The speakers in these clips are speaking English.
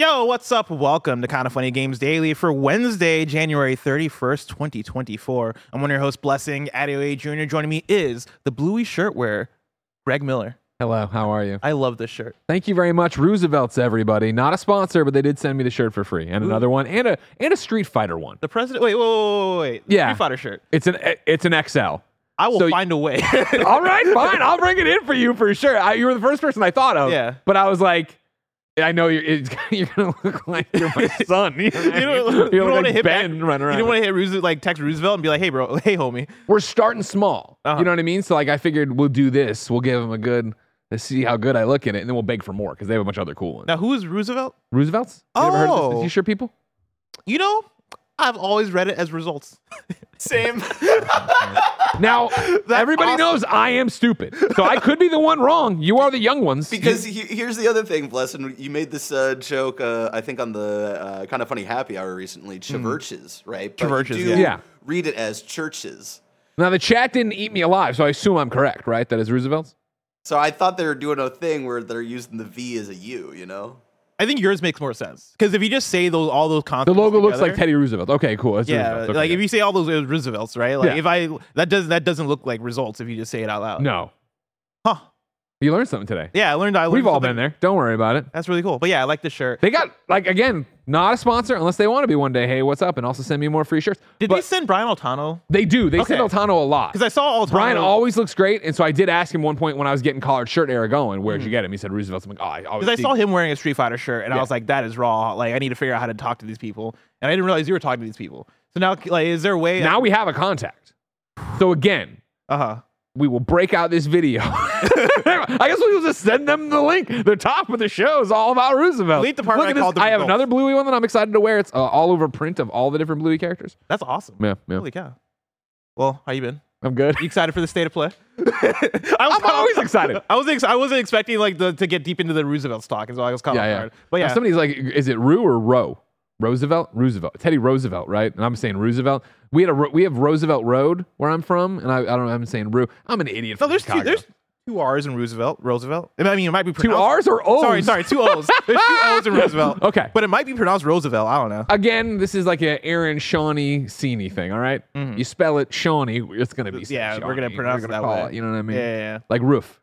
Yo, what's up? Welcome to Kinda Funny Games Daily for Wednesday, January 31st, 2024. I'm one of your hosts, Blessing Adeoye Jr. Joining me is the bluey shirt wearer, Greg Miller. Hello, how are you? I love this shirt. Thank you very much, Roosevelt's everybody. Not a sponsor, but they did send me the shirt for free, and another one, and a and a Street Fighter one. The president. Wait, wait, wait, wait, wait. Yeah. Street Fighter shirt. It's an it's an XL. I will So- find a way. All right, fine, I'll bring it in for you for sure. I, you were the first person I thought of. Yeah. but I was like, I know you're it's, you're gonna look like you're my son. You, know you don't, You you don't want to like hit Ben back, running around. You don't want to hit Roosevelt, like text Roosevelt and be like, "Hey, bro, hey, homie." we're starting small. Uh-huh. You know what I mean? So like, I figured we'll do this. We'll give him a good. Let's see how good I look in it, and then we'll beg for more because they have a bunch of other cool ones. Now, who is Roosevelt? Roosevelt's? You ever heard of this? Oh. You sure people? You know, I've always read it as results. Same. Now, everybody awesome. knows I am stupid. So I could be the one wrong. You are the young ones. Because he, here's the other thing, Blessing. You made this uh, joke, uh, I think, on the uh, kinda funny happy hour recently. Churches, right? But Churches, yeah. Yeah. Read it as churches. now, the chat didn't eat me alive, so I assume I'm correct, right? That is Roosevelt's? So I thought they were doing a thing where they're using the V as a U. You know? I think yours makes more sense because if you just say those all those concepts, The logo looks like Teddy Roosevelt. Okay, cool. It's Yeah, Okay, like yeah. if you say all those Roosevelt's, right? Like Yeah. if I that doesn't that doesn't look like results if you just say it out loud. No. Huh. You learned something today. Yeah, I learned. I learned We've all something. been there. Don't worry about it. That's really cool. But yeah, I like the shirt. They got, like, again, not a sponsor unless they want to be one day. Hey, what's up? And also send me more free shirts. Did but they send Brian Altano? they do. They send Altano a lot. Because I saw Altano. Brian always looks great. And so I did ask him one point when I was getting collared shirt era going, where'd you get him? He said Roosevelt. I'm like, oh, I always Because I saw him wearing a Street Fighter shirt, and I was like, "That is raw. Like, I need to figure out how to talk to these people." And I didn't realize you were talking to these people. So now, like, is there a way? Now we have a contact. So again, uh huh. we will break out this video. I guess we will just send them the link. The top of the show is all about Roosevelt. The part Look at I this. I have another Bluey one that I'm excited to wear. It's uh, all over print of all the different Bluey characters. That's awesome. Yeah, yeah. Holy cow. Well, how you been? I'm good. You excited for the state of play? I was I'm always excited. I was ex- I wasn't expecting like the, to get deep into the Roosevelt talk, and so I was caught Yeah, yeah. guard. But Now, yeah, somebody's like, is it Rue or Roe? Roosevelt, Roosevelt, Teddy Roosevelt, right? And I'm saying Roosevelt. We had a we have Roosevelt Road where I'm from, and I, I don't know. I'm saying Rue. I'm an idiot. no, there's two, there's two R's in Roosevelt. Roosevelt. I mean, it might be two R's or O's. Sorry, sorry, two O's. There's two O's in Roosevelt. Okay. but it might be pronounced Roosevelt. I don't know. Again, this is like a Aaron Shawnee Seany thing, all right? You spell it Shawnee, it's gonna be Mm-hmm. Yeah, Shawnee. we're gonna pronounce We're it that way. it, you know what I mean? Yeah, yeah, yeah. Like roof.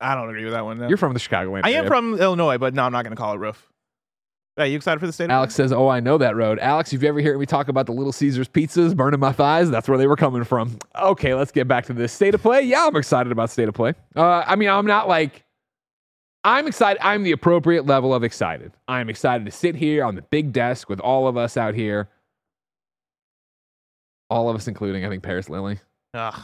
I don't agree with that one. No. You're from the Chicagoland. I am from Illinois, but no, I'm not going to call it roof. Are you excited for the state? of Alex says, "Oh, I know that road." Alex, if you ever hear me talk about the Little Caesars pizzas burning my thighs, that's where they were coming from. Okay, let's get back to this state of play. Yeah, I'm excited about state of play. Uh, I mean, I'm not like I'm excited. I'm the appropriate level of excited. I'm excited to sit here on the big desk with all of us out here. All of us, including I think Parris Lily. Ugh.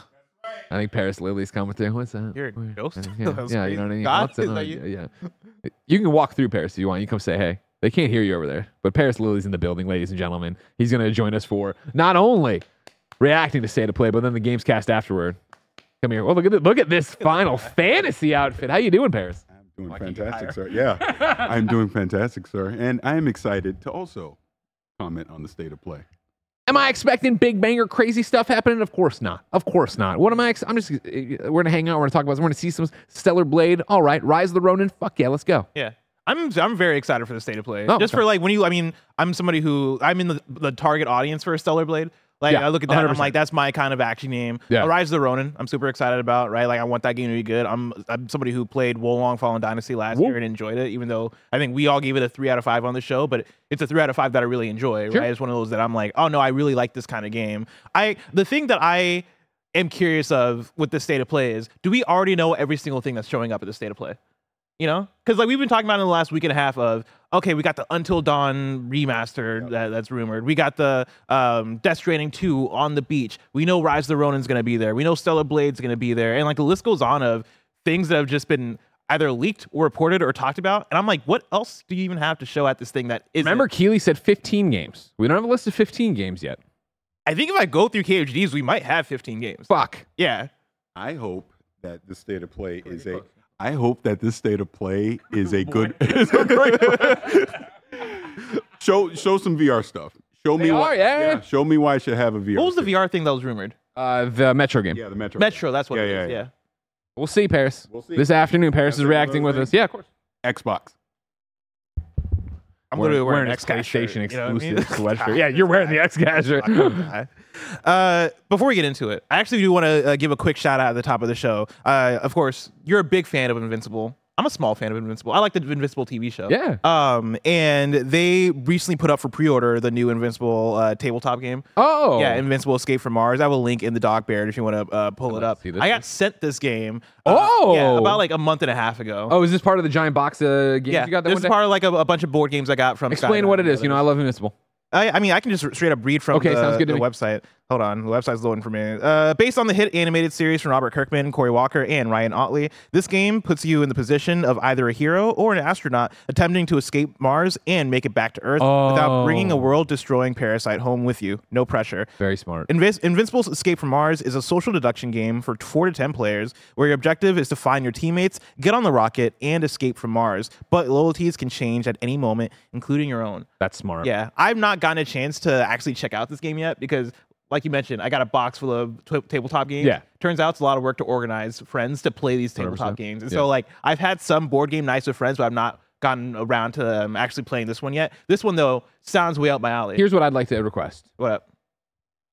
I think Parris Lily's coming through. What's that? You're a ghost? Yeah, yeah you know what I mean. God, What's it is on? that you? Yeah. You can walk through Parris if you want. You come say hey. They can't hear you over there, but Parris Lily's in the building, ladies and gentlemen. He's going to join us for not only reacting to state of play, but then the games cast afterward. Come here. Well, look at this, look at this Final Fantasy outfit. How you doing, Parris? I'm doing fantastic, sir. Yeah, I'm doing fantastic, sir. And I am excited to also comment on the state of play. Am I expecting big banger crazy stuff happening? Of course not. Of course not. What am I? Ex- I'm just. uh, We're gonna hang out. We're gonna talk about. We're gonna see some Stellar Blade. All right, Rise of the Ronin. Fuck yeah, let's go. Yeah. I'm I'm very excited for the state of play. Oh, Just okay. for like when you I mean, I'm somebody who I'm in the, the target audience for a Stellar Blade. Like Yeah, I look at that and I'm like, that's my kind of action game. Yeah. Rise of the Ronin, I'm super excited about, right? Like I want that game to be good. I'm I'm somebody who played Wo Long Fallen Dynasty last Woo. year and enjoyed it, even though I think we all gave it a three out of five on the show, but it's a three out of five that I really enjoy, Sure. right? It's one of those that I'm like, oh no, I really like this kind of game. I the thing that I am curious of with the state of play is do we already know every single thing that's showing up at the state of play? You know, because like we've been talking about in the last week and a half of okay, we got the Until Dawn remaster that, that's rumored. We got the um, Death Stranding two on the beach. We know Rise of the Ronin's going to be there. We know Stellar Blade's going to be there, and like the list goes on of things that have just been either leaked or reported or talked about. And I'm like, what else do you even have to show at this thing that is Remember, Keeley said 15 games. We don't have a list of 15 games yet. I think if I go through KHDs, we might have 15 games. Fuck. Yeah. I hope that the state of play is a. I hope that this state of play is a good. is a great- show show some VR stuff. Show me They why. are, yeah. Show me why I should have a VR. What was the stick. VR thing that was rumored? Uh, the Metro game. Yeah, the Metro. Metro, that's what Yeah, it yeah, is. yeah. Yeah. We'll see, Parris. We'll see. This afternoon, Parris is After reacting those with us. Yeah, of course. Xbox. I'm Wearing- literally wearing, wearing an XCast PlayStation shirt, you know I mean? exclusive sweatshirt. Yeah, you're wearing the XCast shirt. uh, before we get into it, I actually do want to uh, give a quick shout out at the top of the show. Uh, of course, you're a big fan of Invincible. I'm a small fan of Invincible. I like the Invincible TV show. Yeah. Um, and they recently put up for pre-order the new Invincible uh, tabletop game. Oh. Yeah, Invincible Escape from Mars. I will link in the doc bear if you want to uh, pull I'd it like up. I one. got sent this game. uh, Oh. yeah, about like a month and a half ago. Oh, is this part of the giant box of games yeah. you got that this is part of like a, a bunch of board games I got from. Explain what it and. You know, I love Invincible. I, I mean, I can just straight up read from Okay, the, sounds good to the me. website. Hold on, the website's loading for me. Uh, based on the hit animated series from Robert Kirkman, Corey Walker, and Ryan Ottley, this game puts you in the position of either a hero or an astronaut attempting to escape Mars and make it back to Earth without bringing a Oh. world-destroying parasite home with you. No pressure. Very smart. Invis- Invincible's Escape from Mars is a social deduction game for four to ten players, where your objective is to find your teammates, get on the rocket, and escape from Mars. But loyalties can change at any moment, including your own. That's smart. Yeah, I've not gotten a chance to actually check out this game yet because, like you mentioned, I got a box full of tw- tabletop games. Yeah. turns out it's a lot of work to organize friends to play these tabletop 100%. games, and Yeah. so like I've had some board game nights with friends, but I've not gotten around to um, actually playing this one yet. This one though sounds way up my alley. Here's what I'd like to request. what up?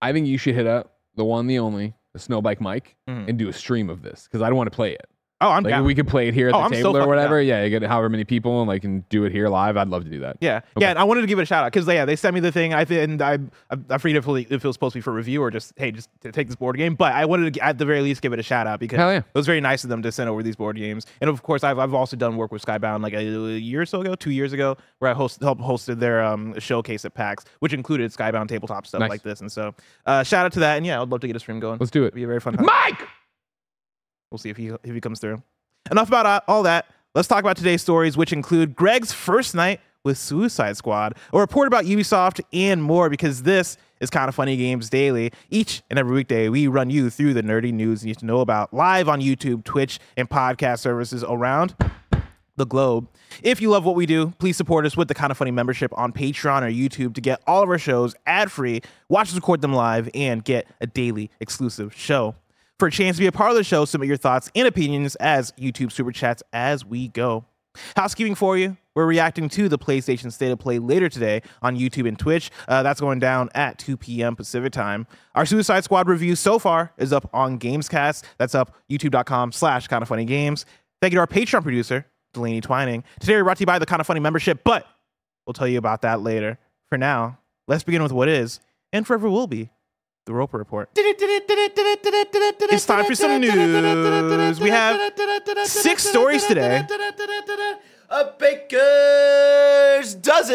I think you should hit up the one, the only, the Snowbike Mike, Mhm. and do a stream of this because I don't want to play it. Oh, I'm Like down. we could play it here at Oh, the I'm table or whatever. down. Yeah, you get however many people and like and do it here live. I'd love to do that. Yeah, Okay. yeah, and I wanted to give it a shout out because yeah, they sent me the thing. I think and I I, I forget if it if it was supposed to be for review or just hey, just take this board game. But I wanted to at the very least give it a shout out because yeah. it was very nice of them to send over these board games. And of course, I've I've also done work with Skybound like a, year or so ago, two years ago, where I host helped hosted their um showcase at PAX, which included Skybound tabletop stuff Nice. like this. And so uh, shout out to that. And yeah, I'd love to get a stream going. Let's do it. It'd be a very fun time. Mike. We'll see if he if he comes through. Enough about uh, all that. Let's talk about today's stories, which include Greg's first night with Suicide Squad, a report about Ubisoft, and more. Because this is kinda funny games daily. Each and every weekday, we run you through the nerdy news you need to know about live on YouTube, Twitch, and podcast services around the globe. If you love what we do, please support us with the Kinda Funny membership on Patreon or YouTube to get all of our shows ad free, watch us record them live, and get a daily exclusive show. For a chance to be a part of the show, submit your thoughts and opinions as YouTube super chats as we go. Housekeeping for you. We're reacting to the PlayStation State of Play later today on YouTube and Twitch. Uh, that's going down at 2 p.m. Pacific time. Our Suicide Squad review so far is up on Gamescast. That's up youtube.com slash kinda funny games. Thank you to our Patreon producer, Delaney Twining. Today we're brought to you by the kinda funny membership, but we'll tell you about that later. For now, let's begin with what is and forever will be the Roper Report. It's time for some news. We have six stories today. A baker's dozen.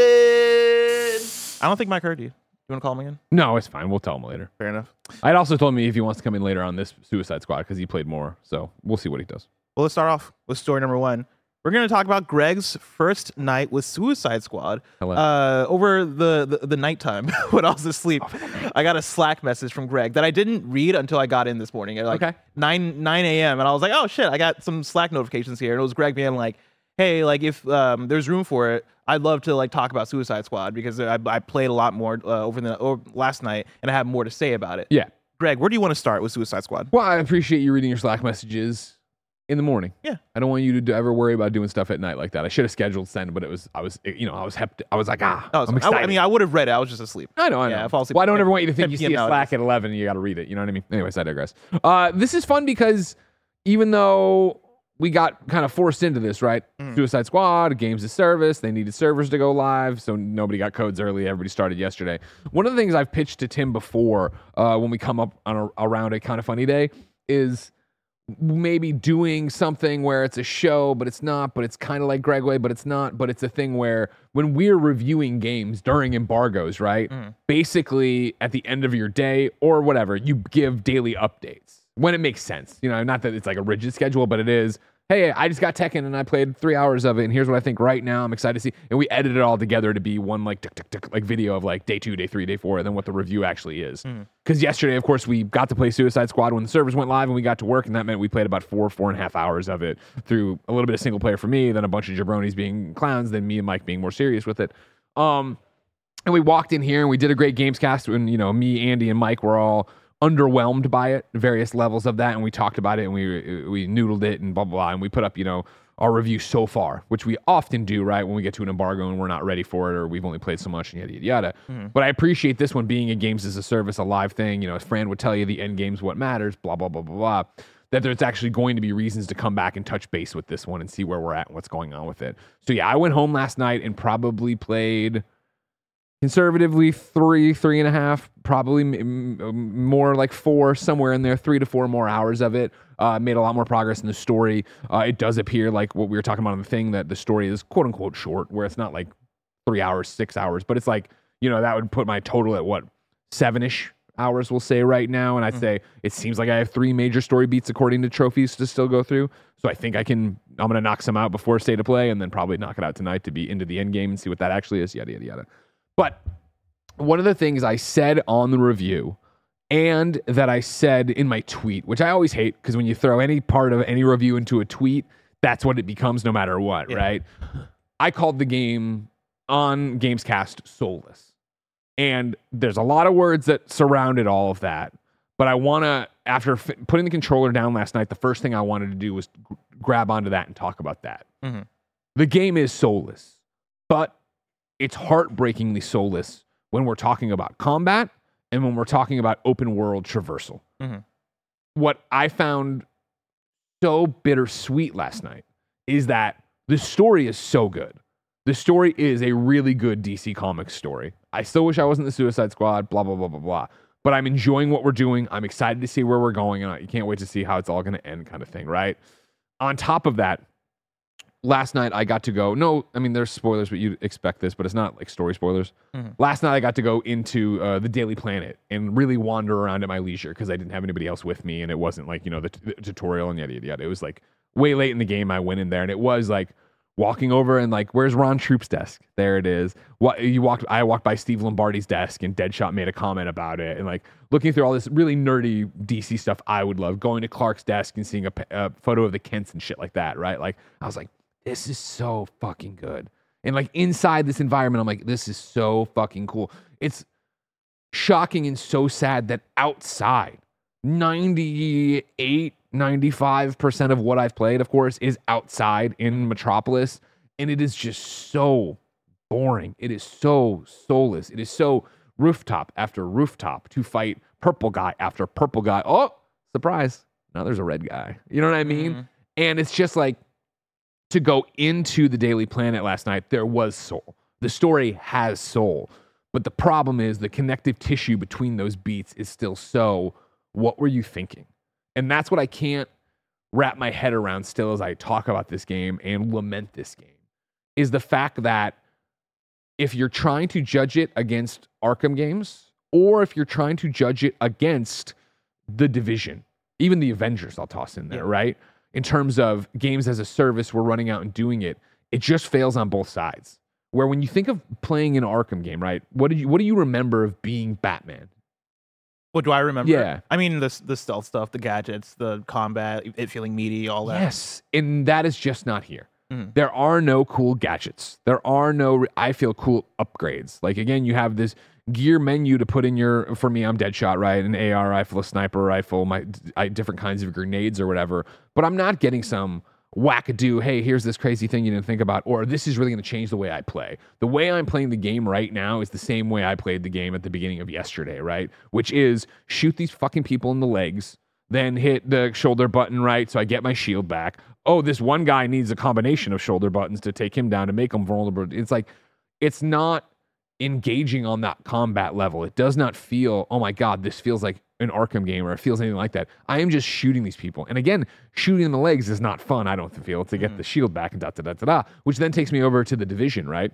I don't think Mike heard you. Do you want to call him again? No, it's fine. We'll tell him later. Fair enough. I'd also told me if he wants to come in later on this Suicide Squad because he played more. So we'll see what he does. Well, let's start off with story number one. We're going to talk about Greg's first night with Suicide Squad. Hello. Uh, over the, the, the nighttime when I was asleep, I got a Slack message from Greg that I didn't read until I got in this morning at like Okay. 9, 9 a.m. And I was like, oh shit, I got some Slack notifications here. And it was Greg being like, hey, like if um, there's room for it, I'd love to like talk about Suicide Squad because I, I played a lot more uh, over the over last night and I have more to say about it. Yeah. Greg, where do you want to start with Suicide Squad? Well, I appreciate you reading your Slack messages in the morning. Yeah. I don't want you to do- ever worry about doing stuff at night like that. I should have scheduled send, but it was I was you know I was hept. I was like ah. Oh, I'm sorry. I, excited. I mean, I would have read it. I was just asleep. I know, I know. Yeah, I fall asleep well, I don't ever want you to think you see a. Slack at 11 and you got to read it. You know what I mean? Anyways, I digress. Uh, this is fun because even though we got kind of forced into this, right? Mm-hmm. Suicide Squad, games of service, they needed servers to go live, so nobody got codes early. Everybody started yesterday. One of the things I've pitched to Tim before uh, when we come up on a, around a kinda funny day is maybe doing something where it's a show, but it's not, but it's kind of like Gregway, but it's not, but it's a thing where when we're reviewing games during embargoes, right? Mm. Basically, at the end of your day or whatever, you give daily updates when it makes sense. You know, not that it's like a rigid schedule, but it is. Hey, I just got Tekken and I played three hours of it, and here's what I think right now. I'm excited to see, and we edit it all together to be one like tick, tick, tick, like video of like day two, day three, day four, and then what the review actually is. Because yesterday, of course, we got to play Suicide Squad when the servers went live, and we got to work, and that meant we played about four, four and a half hours of it through a little bit of single player for me, then a bunch of jabronis being clowns, then me and Mike being more serious with it. Um, and we walked in here and we did a great games cast and you know me andy and mike were all underwhelmed by it various levels of that and we talked about it and we we noodled it and blah blah blah and we put up you know our review so far which we often do right when we get to an embargo and we're not ready for it or we've only played so much and yada yada yada. Mm-hmm. But i appreciate this one being a games as a service a live thing you know as fran would tell you the end game's what matters blah blah blah blah blah that there's actually going to be reasons to come back and touch base with this one and see where we're at and what's going on with it. So yeah i went home last night and probably played conservatively three, three and a half, probably m- m- more like four, somewhere in there, three to four more hours of it. Uh, made a lot more progress in the story. Uh, it does appear like what we were talking about on the thing that the story is quote unquote short, where it's not like three hours, six hours, but it's like, you know, that would put my total at what, seven ish hours, we'll say right now. And I'd say it seems like I have three major story beats according to trophies to still go through. So I think I can, I'm going to knock some out before state of play and then probably knock it out tonight to be into the end game and see what that actually is, yada, yada, yada. But one of the things I said on the review and that I said in my tweet, which I always hate because when you throw any part of any review into a tweet, that's what it becomes no matter what, right? I called the game on Gamescast soulless. And there's a lot of words that surrounded all of that. But I want to, after f- putting the controller down last night, the first thing I wanted to do was g- grab onto that and talk about that. Mhm. The game is soulless, but it's heartbreakingly soulless when we're talking about combat and when we're talking about open world traversal. Mhm. What I found so bittersweet last night is that the story is so good. The story is a really good DC Comics story. I still wish I wasn't the Suicide Squad, blah, blah, blah, blah, blah. But I'm enjoying what we're doing. I'm excited to see where we're going, and I can't wait to see how it's all going to end, kind of thing, right? On top of that, last night I got to go. No, I mean there's spoilers, but you'd expect this, but it's not like story spoilers. Last night I got to go into uh, the Daily Planet and really wander around at my leisure because I didn't have anybody else with me, and it wasn't like you know the, t- the tutorial and yada yada yada. It was like way late in the game. I went in there, and it was like walking over and like, where's Ron Troupe's desk? There it is. What you walked? I walked by Steve Lombardi's desk, and Deadshot made a comment about it, and like looking through all this really nerdy DC stuff. I would love going to Clark's desk and seeing a photo of the Kents and shit like that. Right? Like I was like, this is so fucking good. And like inside this environment, I'm like, this is so fucking cool. It's shocking and so sad that outside, 98, 95% of what I've played, of course, is outside in Metropolis. And it is just so boring. It is so soulless. It is so rooftop after rooftop to fight purple guy after purple guy. Oh, surprise. Now there's a red guy. You know what I mean? Mm-hmm. And it's just like, to go into the Daily Planet last night, there was soul. The story has soul. But the problem is the connective tissue between those beats is still so, what were you thinking? And that's what I can't wrap my head around still as I talk about this game and lament this game is the fact that if you're trying to judge it against Arkham games or if you're trying to judge it against the division, even the Avengers, I'll toss in there, right? In terms of games as a service, we're running out and doing it. It just fails on both sides. Where when you think of playing an Arkham game, right? What did you what do you remember of being Batman? What do I remember? Yeah. I mean, the the stealth stuff, the gadgets, the combat, it feeling meaty, all that. Yes, and that is just not here. Mhm. There are no cool gadgets. There are no, I feel cool upgrades. Like again, you have this gear menu to put in your. For me, I'm Deadshot, right? An AR rifle, a sniper rifle, my I, different kinds of grenades or whatever. But I'm not getting some wackadoo. Hey, here's this crazy thing you didn't think about, or this is really going to change the way I play. The way I'm playing the game right now is the same way I played the game at the beginning of yesterday, right? Which is shoot these fucking people in the legs then hit the shoulder button right so I get my shield back. Oh, this one guy needs a combination of shoulder buttons to take him down to make him vulnerable. It's like it's not engaging on that combat level. It does not feel, oh my God, this feels like an Arkham game or it feels anything like that. I am just shooting these people. And again, shooting in the legs is not fun, I don't feel, to get mm-hmm. the shield back and da da da da da. Which then takes me over to the division, right?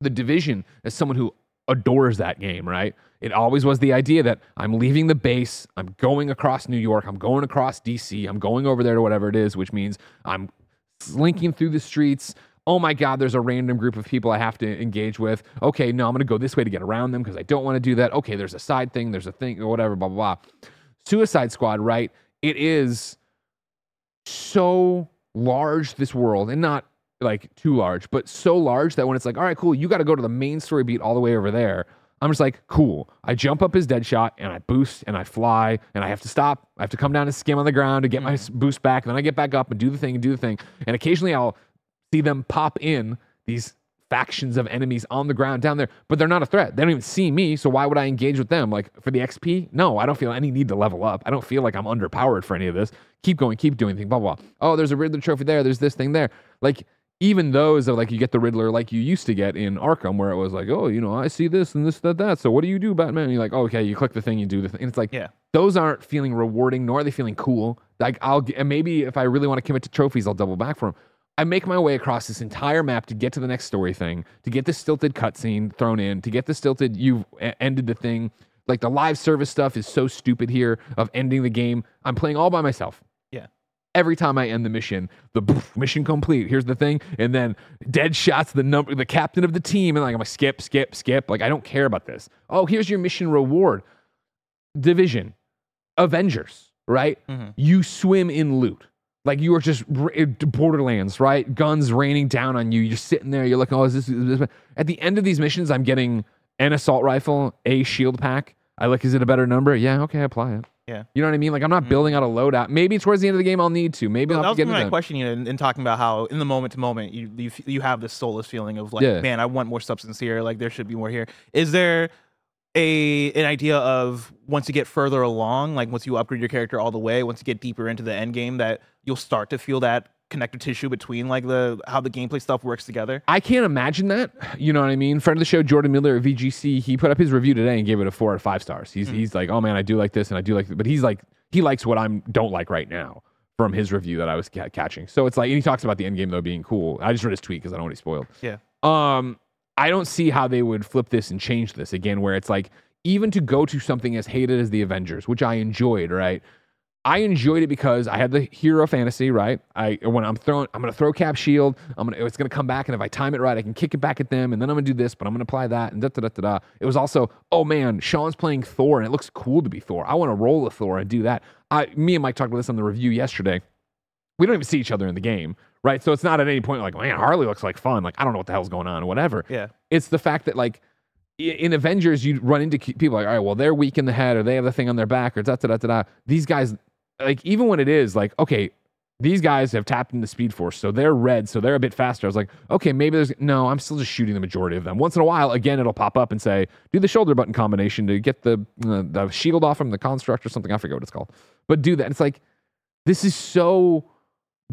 The division, as someone who adores that game, right? It always was the idea that I'm leaving the base, I'm going across New York, I'm going across DC, I'm going over there to whatever it is, which means I'm slinking through the streets. Oh my God, there's a random group of people I have to engage with. Okay, no, I'm going to go this way to get around them because I don't want to do that. Okay, there's a side thing, there's a thing, or whatever, blah, blah, blah. Suicide Squad, right? It is so large, this world, and not like too large, but so large that when it's like, all right, cool, you got to go to the main story beat all the way over there. I'm just like, cool. I jump up his Deadshot and I boost and I fly and I have to stop. I have to come down and skim on the ground to get my mm. boost back. And Then I get back up and do the thing and do the thing. And occasionally I'll see them pop in these factions of enemies on the ground down there, but they're not a threat. They don't even see me. So why would I engage with them? Like for the XP? No, I don't feel any need to level up. I don't feel like I'm underpowered for any of this. Keep going, keep doing things, blah, blah, blah. Oh, there's a Riddler trophy there. There's this thing there. Like, even those of like you get the Riddler like you used to get in Arkham, where it was like, oh, you know, I see this and this, that, that. So what do you do, Batman? And you're like, oh, okay, you click the thing, you do the thing. And it's like, Yeah. those aren't feeling rewarding, nor are they feeling cool. Like I'll and maybe if I really want to commit to trophies, I'll double back for them. I make my way across this entire map to get to the next story thing, to get the stilted cutscene thrown in, to get the stilted you've ended the thing. Like the live service stuff is so stupid here of ending the game. I'm playing all by myself. Every time I end the mission, the poof, mission complete. Here's the thing, and then dead shots the number, the captain of the team, and like I'm like skip, skip, skip. Like I don't care about this. Oh, here's your mission reward. Division, Avengers, right? You swim in loot. Like you are just eh, Borderlands, right? Guns raining down on you. You're sitting there. You're looking. Oh, is this, is this? At the end of these missions, I'm getting an assault rifle, a shield pack. I look. Is it a better number? Yeah. Okay. Apply it. Yeah. You know what I mean? Like I'm not mm-hmm. building out a loadout. Maybe towards the end of the game I'll need to. Maybe Well, I'll that was get my question, you know, in, in talking about how in the moment to moment you you, you have this soulless feeling of like, Yeah. man, I want more substance here. Like there should be more here. Is there a an idea of once you get further along, like once you upgrade your character all the way, once you get deeper into the end game, that you'll start to feel that connective tissue between like the how the gameplay stuff works together? I can't imagine that. You know what I mean? Friend of the show, Jordan Middler at VGC, he put up his review today and gave it a four out of five stars. He's he's like, oh man, I do like this and I do like, but he's like, he likes what I'm don't like right now from his review that I was ca- catching. So it's like, and he talks about the end game though being cool. I just read his tweet because I don't want to be spoiled. Yeah. Um, I don't see how they would flip this and change this again, where it's like even to go to something as hated as the Avengers, which I enjoyed, right? I enjoyed it because I had the hero fantasy, right? I when I'm throwing, I'm gonna throw cap shield. I'm gonna, it's gonna come back, and if I time it right, I can kick it back at them, and then I'm gonna do this, but I'm gonna apply that, and da da da da da. It was also, oh man, Sean's playing Thor, and it looks cool to be Thor. I want to roll a Thor and do that. I, me and Mike talked about this on the review yesterday we don't even see each other in the game, right? So it's not at any point like, man, Harley looks like fun. Like, I don't know what the hell's going on, or whatever. Yeah. It's the fact that, like, in Avengers, you run into people like, all right, well, they're weak in the head, or they have the thing on their back, or da da da da da. These guys, like, even when it is like, okay, these guys have tapped into Speed Force, so they're red, so they're a bit faster. I was like, okay, maybe there's no. I'm still just shooting the majority of them. Once in a while, again, it'll pop up and say, do the shoulder button combination to get the uh, the shield off from the construct or something. I forget what it's called, but do that. It's like this is so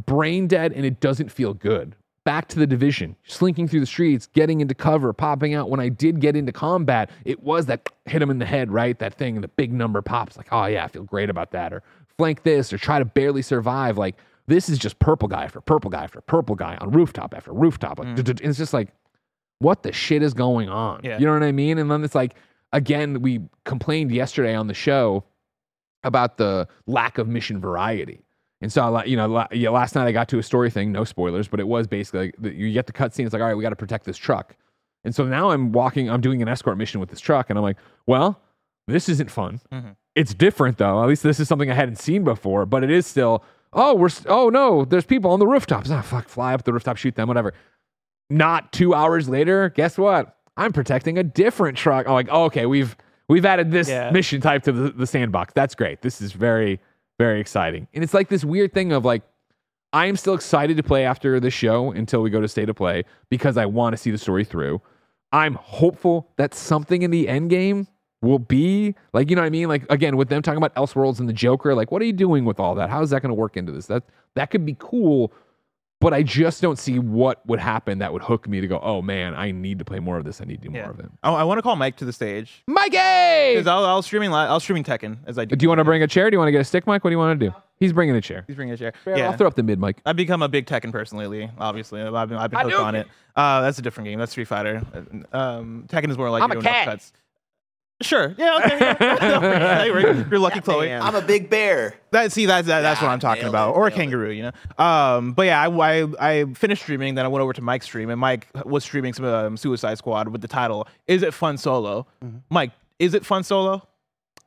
brain dead and it doesn't feel good. Back to the division, slinking through the streets, getting into cover, popping out. When I did get into combat, it was that hit him in the head, right? That thing, and the big number pops. Like, oh yeah, I feel great about that. Or flank this, or try to barely survive. Like this is just purple guy after purple guy after purple guy on rooftop after rooftop. Like, duh, duh, duh. it's just like, what the shit is going on? Yeah. You know what I mean? And then it's like, again, we complained yesterday on the show about the lack of mission variety. And so, you know, last night I got to a story thing, no spoilers, but it was basically like you get the cutscene. It's like, all right, we got to protect this truck. And so now I'm walking, I'm doing an escort mission with this truck, and I'm like, well, this isn't fun. Mhm. It's different though. At least this is something I hadn't seen before, but it is still, oh, we're, st- oh no, there's people on the rooftops. Ah, fuck, fly up the rooftop, shoot them, whatever. Not two hours later, guess what? I'm protecting a different truck. I'm like, oh, okay, we've we've added this Yeah. mission type to the, the sandbox. That's great. This is very, very exciting. And it's like this weird thing of like, I am still excited to play after the show until we go to state of play because I want to see the story through. I'm hopeful that something in the end game will be like, you know what I mean? Like again, with them talking about Elseworlds and the Joker, like, what are you doing with all that? How is that going to work into this? That that could be cool. but I just don't see what would happen that would hook me to go, oh man, I need to play more of this. I need to do Yeah. more of it. Oh, I want to call Mike to the stage. Mikey! Because I'll, I'll streaming. I'll streaming Tekken as I do. Do you want to bring a chair? Do you want to get a stick, Mike? What do you want to do? He's bringing a chair. He's bringing a chair. Yeah. I'll throw up the mid, Mike. I've become a big Tekken person lately. Obviously, I've been, I've been hooked on it. Uh, that's a different game. That's Street Fighter. Um, Tekken is more like I'm a cat. upcuts. Sure. Yeah. Okay. yeah. You're lucky, Chloe. I'm a big bear. That see that's that, that's what I'm talking about, it, or a nailed it. kangaroo, you know. Um, but yeah, I, I I finished streaming, then I went over to Mike's stream, and Mike was streaming some um, Suicide Squad with the title "Is it fun solo?" Mm-hmm. Mike, is it fun solo?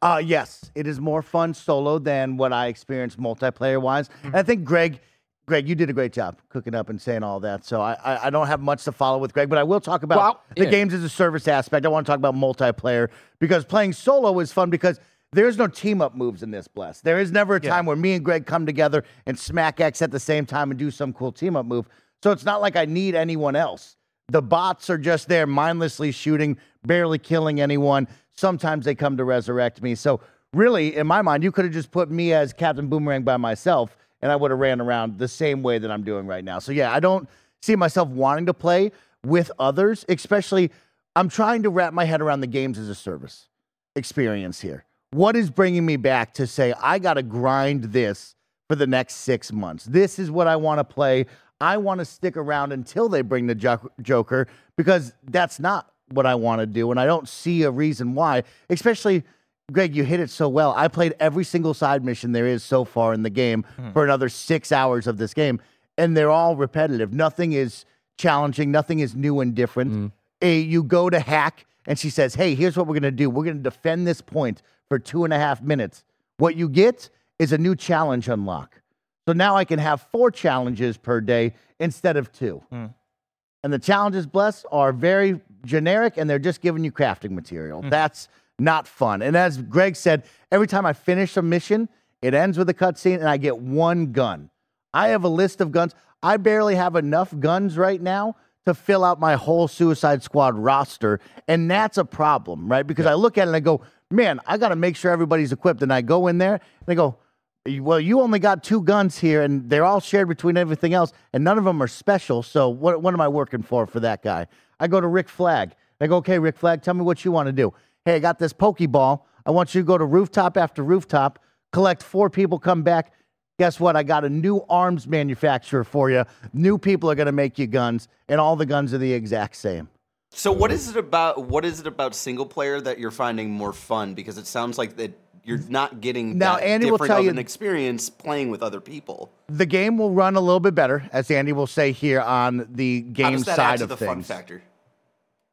Uh, yes, it is more fun solo than what I experienced multiplayer wise. And I think Greg, Greg, you did a great job cooking up and saying all that. So I, I, I don't have much to follow with Greg, but I will talk about Well, the yeah. games as a service aspect. I want to talk about multiplayer because playing solo is fun because there's no team up moves in this bless. There is never a time where me and Greg come together and smack X at the same time and do some cool team up move. So it's not like I need anyone else. The bots are just there mindlessly shooting, barely killing anyone. Sometimes they come to resurrect me. So really, in my mind, you could have just put me as Captain Boomerang by myself, and I would have ran around the same way that I'm doing right now. So yeah, I don't see myself wanting to play with others, especially I'm trying to wrap my head around the games as a service experience here. What is bringing me back to say I got to grind this for the next six months? This is what I want to play. I want to stick around until they bring the Joker because that's not what I want to do, and I don't see a reason why. Especially, Greg, you hit it so well. I played every single side mission there is so far in the game hmm. for another six hours of this game, and they're all repetitive. Nothing is challenging. Nothing is new and different. Hmm. A, you go to hack, and she says, "Hey, here's what we're gonna do. We're gonna defend this point for two and a half minutes. What you get is a new challenge unlock. So now I can have four challenges per day instead of two. Hmm. And the challenges, bless, are very generic and they're just giving you crafting material. That's not fun. And as Greg said, every time I finish a mission, it ends with a cutscene and I get one gun. I have a list of guns. I barely have enough guns right now to fill out my whole Suicide Squad roster. And that's a problem, right? Because I look at it and I go, man, I got to make sure everybody's equipped. And I go in there and I go, well, you only got two guns here, and they're all shared between everything else, and none of them are special. So what what am I working for for that guy? I go to Rick Flag. I go, okay, Rick Flag, tell me what you want to do. Hey, I got this Pokeball. I want you to go to rooftop after rooftop, collect four people, come back. Guess what? I got a new arms manufacturer for you. New people are going to make you guns, and all the guns are the exact same. So what is it about? What is it about single player that you're finding more fun? Because it sounds like that you're not getting Now, that Andy will different tell of you- an experience playing with other people. The game will run a little bit better, as Andy will say here on the How game does that side add to of the things. fun factor?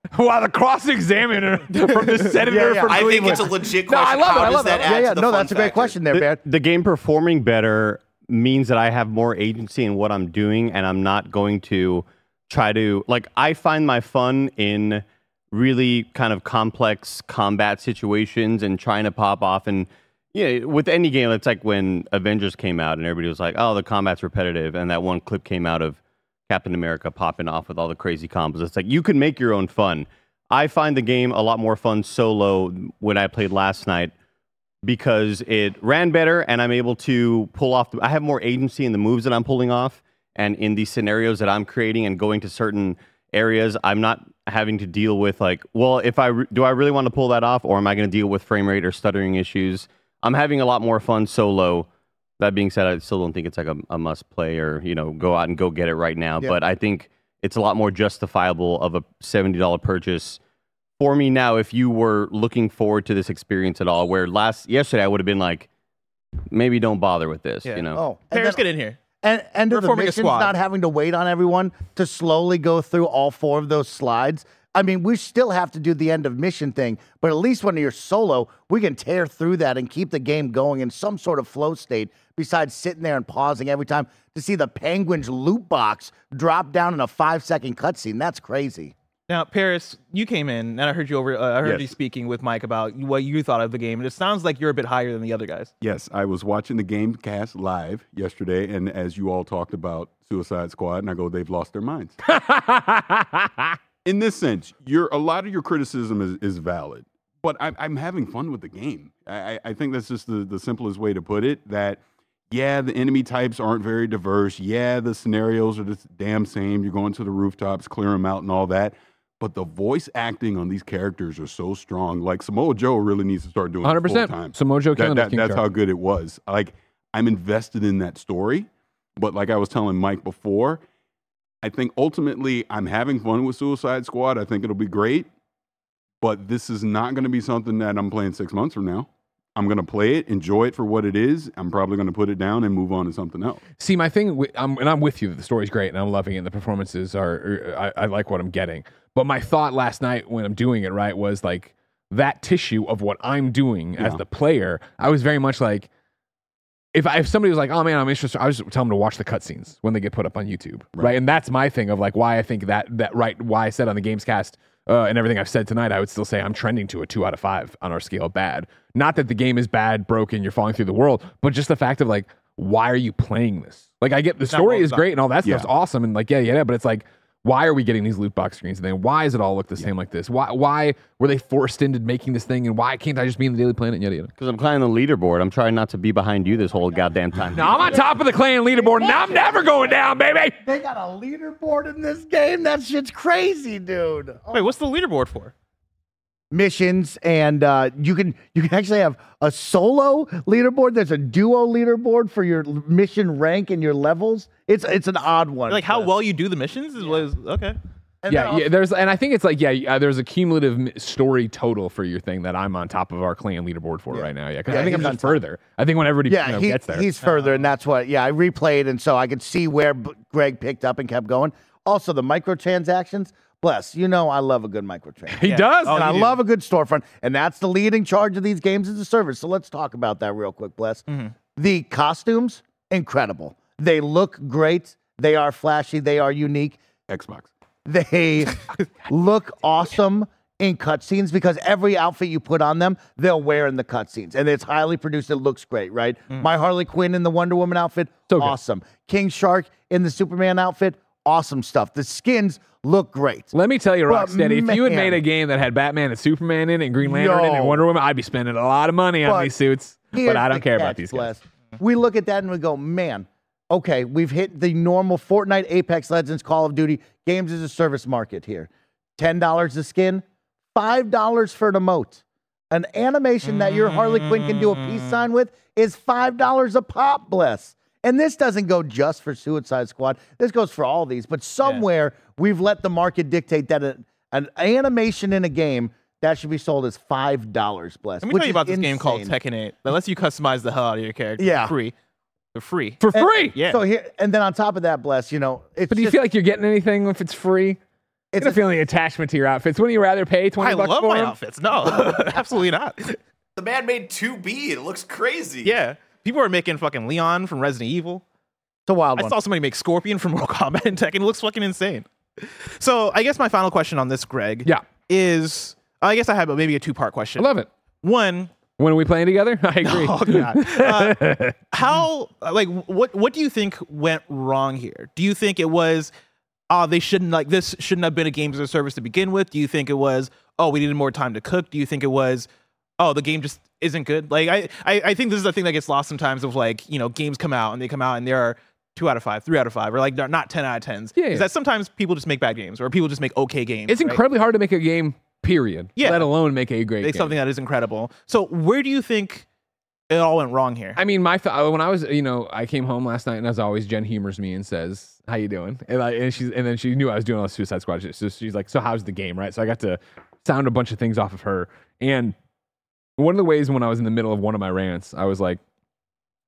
Wow, the cross examiner from the senator Yeah, yeah. from I think Cleveland. it's a legit question. No, I question. love it, I love it. that Yeah, Yeah, yeah, no, that's a great factor? question there, the, the game performing better means that I have more agency in what I'm doing, and I'm not going to try to like. I find my fun in really kind of complex combat situations and trying to pop off and. Yeah, with any game, it's like when Avengers came out and everybody was like, "Oh, the combat's repetitive," and that one clip came out of Captain America popping off with all the crazy combos. It's like you can make your own fun. I find the game a lot more fun solo when I played last night because it ran better and I'm able to pull off. The, I have more agency in the moves that I'm pulling off and in the scenarios that I'm creating and going to certain areas. I'm not having to deal with like, well, if I do, I really want to pull that off, or am I going to deal with frame rate or stuttering issues? I'm having a lot more fun solo. That being said, I still don't think it's like a, a must play or you know go out and go get it right now. Yeah. But I think it's a lot more justifiable of a seventy dollar purchase for me now if you were looking forward to this experience at all where last yesterday i would have been like maybe don't bother with this Yeah. you know Oh, and Parris, get in here. And end of the forming a missions, not having to wait on everyone to slowly go through all four of those slides. I mean, we still have to do the end of mission thing, but at least when you're solo, we can tear through that and keep the game going in some sort of flow state. Besides sitting there and pausing every time to see the penguins loot box drop down in a five second cutscene. That's crazy. Now, Parris, you came in and I heard you over. Uh, I heard Yes. you speaking with Mike about what you thought of the game, and it sounds like you're a bit higher than the other guys. Yes, I was watching the game cast live yesterday, and as you all talked about Suicide Squad, and I go, they've lost their minds. In this sense, your a lot of your criticism is, is valid, but I'm, I'm having fun with the game. I, I I think that's just the, the simplest way to put it. That Yeah, the enemy types aren't very diverse. Yeah, the scenarios are the damn same. You're going to the rooftops, clear them out, and all that. But the voice acting on these characters are so strong. Like Samoa Joe really needs to start doing 100%. full time. Samoa Joe That- that- That's Shark. how good it was. Like I'm invested in that story. But like I was telling Mike before, I think ultimately I'm having fun with Suicide Squad. I think it'll be great. But this is not going to be something that I'm playing six months from now. I'm going to play it, enjoy it for what it is. I'm probably going to put it down and move on to something else. See, my thing, I'm, and I'm with you. The story's great, and I'm loving it. And the performances are, are- I, I like what I'm getting. But my thought last night when I'm doing it right was like that tissue of what I'm doing as the player. I was very much like, if I, if somebody was like, oh man, I'm interested, I was just tell them to watch the cutscenes when they get put up on YouTube, right. And that's my thing of like why I think that that right why I said on the Gamescast uh, and everything I've said tonight, I would still say I'm trending to a two out of five on our scale bad. Not that the game is bad, broken, you're falling through the world, but just the fact of like, why are you playing this? Like, I get the story is great and all that stuff's Yeah. awesome, and like, yeah, yeah, yeah, but it's like. Why are we getting these loot box screens? And then why does it all look the same like this? Why why were they forced into making this thing? And why can't I just be in the Daily Planet? and Yada yada. Because I'm climbing the leaderboard. I'm trying not to be behind you this whole goddamn time. Now I'm on top of the clan leaderboard, and I'm never going down, baby. They got a leaderboard in this game. That shit's crazy, dude. Oh. Wait, what's the leaderboard for? Missions and uh, you can you can actually have a solo leaderboard. There's a duo leaderboard for your mission rank and your levels. It's it's an odd one. Like how well you do the missions is was okay. and yeah, then yeah. There's, and I think it's like, yeah, uh, there's a cumulative story total for your thing that I'm on top of our clan leaderboard for right now. Yeah, because Yeah, I think I'm he's on just further. I think when everybody Yeah, you know, he- gets there, he's further, and that's what. Yeah, I replayed, and so I could see where B- Greg picked up and kept going. Also, the microtransactions. Bless you know, I love a good microtransaction. he does. Oh, and I you do. love a good storefront, and that's the leading charge of these games as a service. So let's talk about that real quick, Bless. Mm-hmm. The costumes, incredible. They look great. They are flashy. They are unique. Xbox. They look awesome in cutscenes because every outfit you put on them, they'll wear in the cutscenes, and it's highly produced. It looks great, right? My Harley Quinn in the Wonder Woman outfit, So good. awesome. King Shark in the Superman outfit, awesome stuff. The skins look great. Let me tell you, Rocksteady, if you had made a game that had Batman and Superman in it, and Green Lantern in it, Yo. and Wonder Woman, I'd be spending a lot of money on But these suits. But I don't care about these guys. We look at that and we go, man, okay, we've hit the normal Fortnite, Apex Legends, Call of Duty games as a service market here. $10 a skin, $5 for an emote. An animation that your Harley Quinn can do a peace sign with is $5 a pop, bless. And this doesn't go just for Suicide Squad. This goes for all these. But somewhere we've let the market dictate that a, an animation in a game that should be sold as $5, bless. Let me which tell you about this game called insane. Tekken 8 that lets you customize the hell out of your character. Yeah. For free. For free. For free. yeah. So here, and then on top of that, bless you know, it's But do you just- feel like you're getting anything if it's free? it's It's a feeling attachment to your outfits. Wouldn't you rather pay 20 I bucks love for my them? outfits. No, absolutely not. The man made 2B. It looks crazy. Yeah. People are making fucking Leon from Resident Evil. it's a wild I one. saw somebody make Scorpion from Mortal Kombat and Tekken. It looks fucking insane. So I guess my final question on this, Greg, Yeah. is I guess I have maybe a two part question. I love it. One, When are we playing together? I agree. oh god, uh, how like what what do you think went wrong here? Do you think it was oh they shouldn't like this shouldn't have been a games as a service to begin with? Do you think it was oh we needed more time to cook? Do you think it was oh the game just isn't good? Like I I, I think this is the thing that gets lost sometimes of like you know games come out and they come out and there are two out of five, three out of five, or like not ten out of tens. Yeah, Is yeah. that sometimes people just make bad games or people just make okay games? It's right? incredibly hard to make a game, period. Yeah. Let alone make a great Make game. something that is incredible. So where do you think it all went wrong here? I mean, my th- when I was, you know, I came home last night, and as always, Jen humors me and says, "How you doing?" And, I, and she's, and then she knew I was doing all the Suicide Squad. So she's like, "So how's the game?" Right. So I got to sound a bunch of things off of her, and one of the ways when I was in the middle of one of my rants, I was like,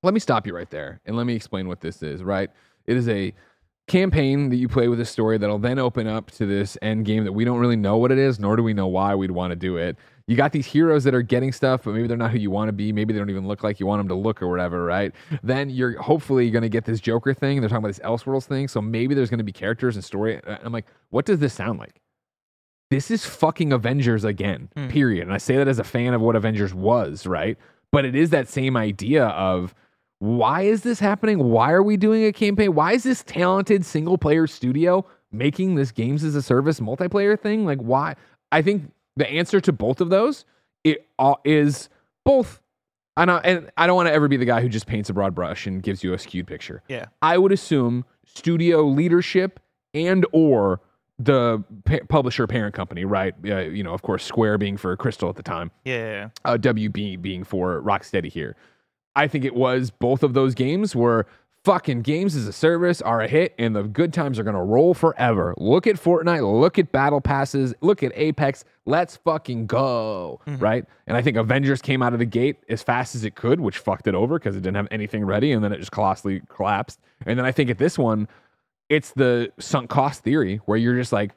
"Let me stop you right there, and let me explain what this is." Right. It is a campaign that you play with a story that'll then open up to this end game that we don't really know what it is, nor do we know why we'd want to do it. You got these heroes that are getting stuff, but maybe they're not who you want to be. Maybe they don't even look like you want them to look or whatever, right? Then you're hopefully going to get this Joker thing. They're talking about this Elseworlds thing. So maybe there's going to be characters and story. I'm like, what does this sound like? This is fucking Avengers again, hmm. period. And I say that as a fan of what Avengers was, right? But it is that same idea of why is this happening? Why are we doing a campaign? Why is this talented single player studio making this games as a service multiplayer thing? Like, why? I think the answer to both of those it all is both I know, and I don't want to ever be the guy who just paints a broad brush and gives you a skewed picture. Yeah. I would assume studio leadership and or the pa- publisher parent company, right? Uh, you know, of course, Square being for Crystal at the time, Yeah, uh, WB being for Rocksteady here. I think it was both of those games were fucking games as a service are a hit and the good times are going to roll forever. Look at Fortnite, look at Battle Passes, look at Apex. Let's fucking go, right? And I think Avengers came out of the gate as fast as it could, which fucked it over because it didn't have anything ready and then it just colossally collapsed. And then I think at this one, it's the sunk cost theory where you're just like,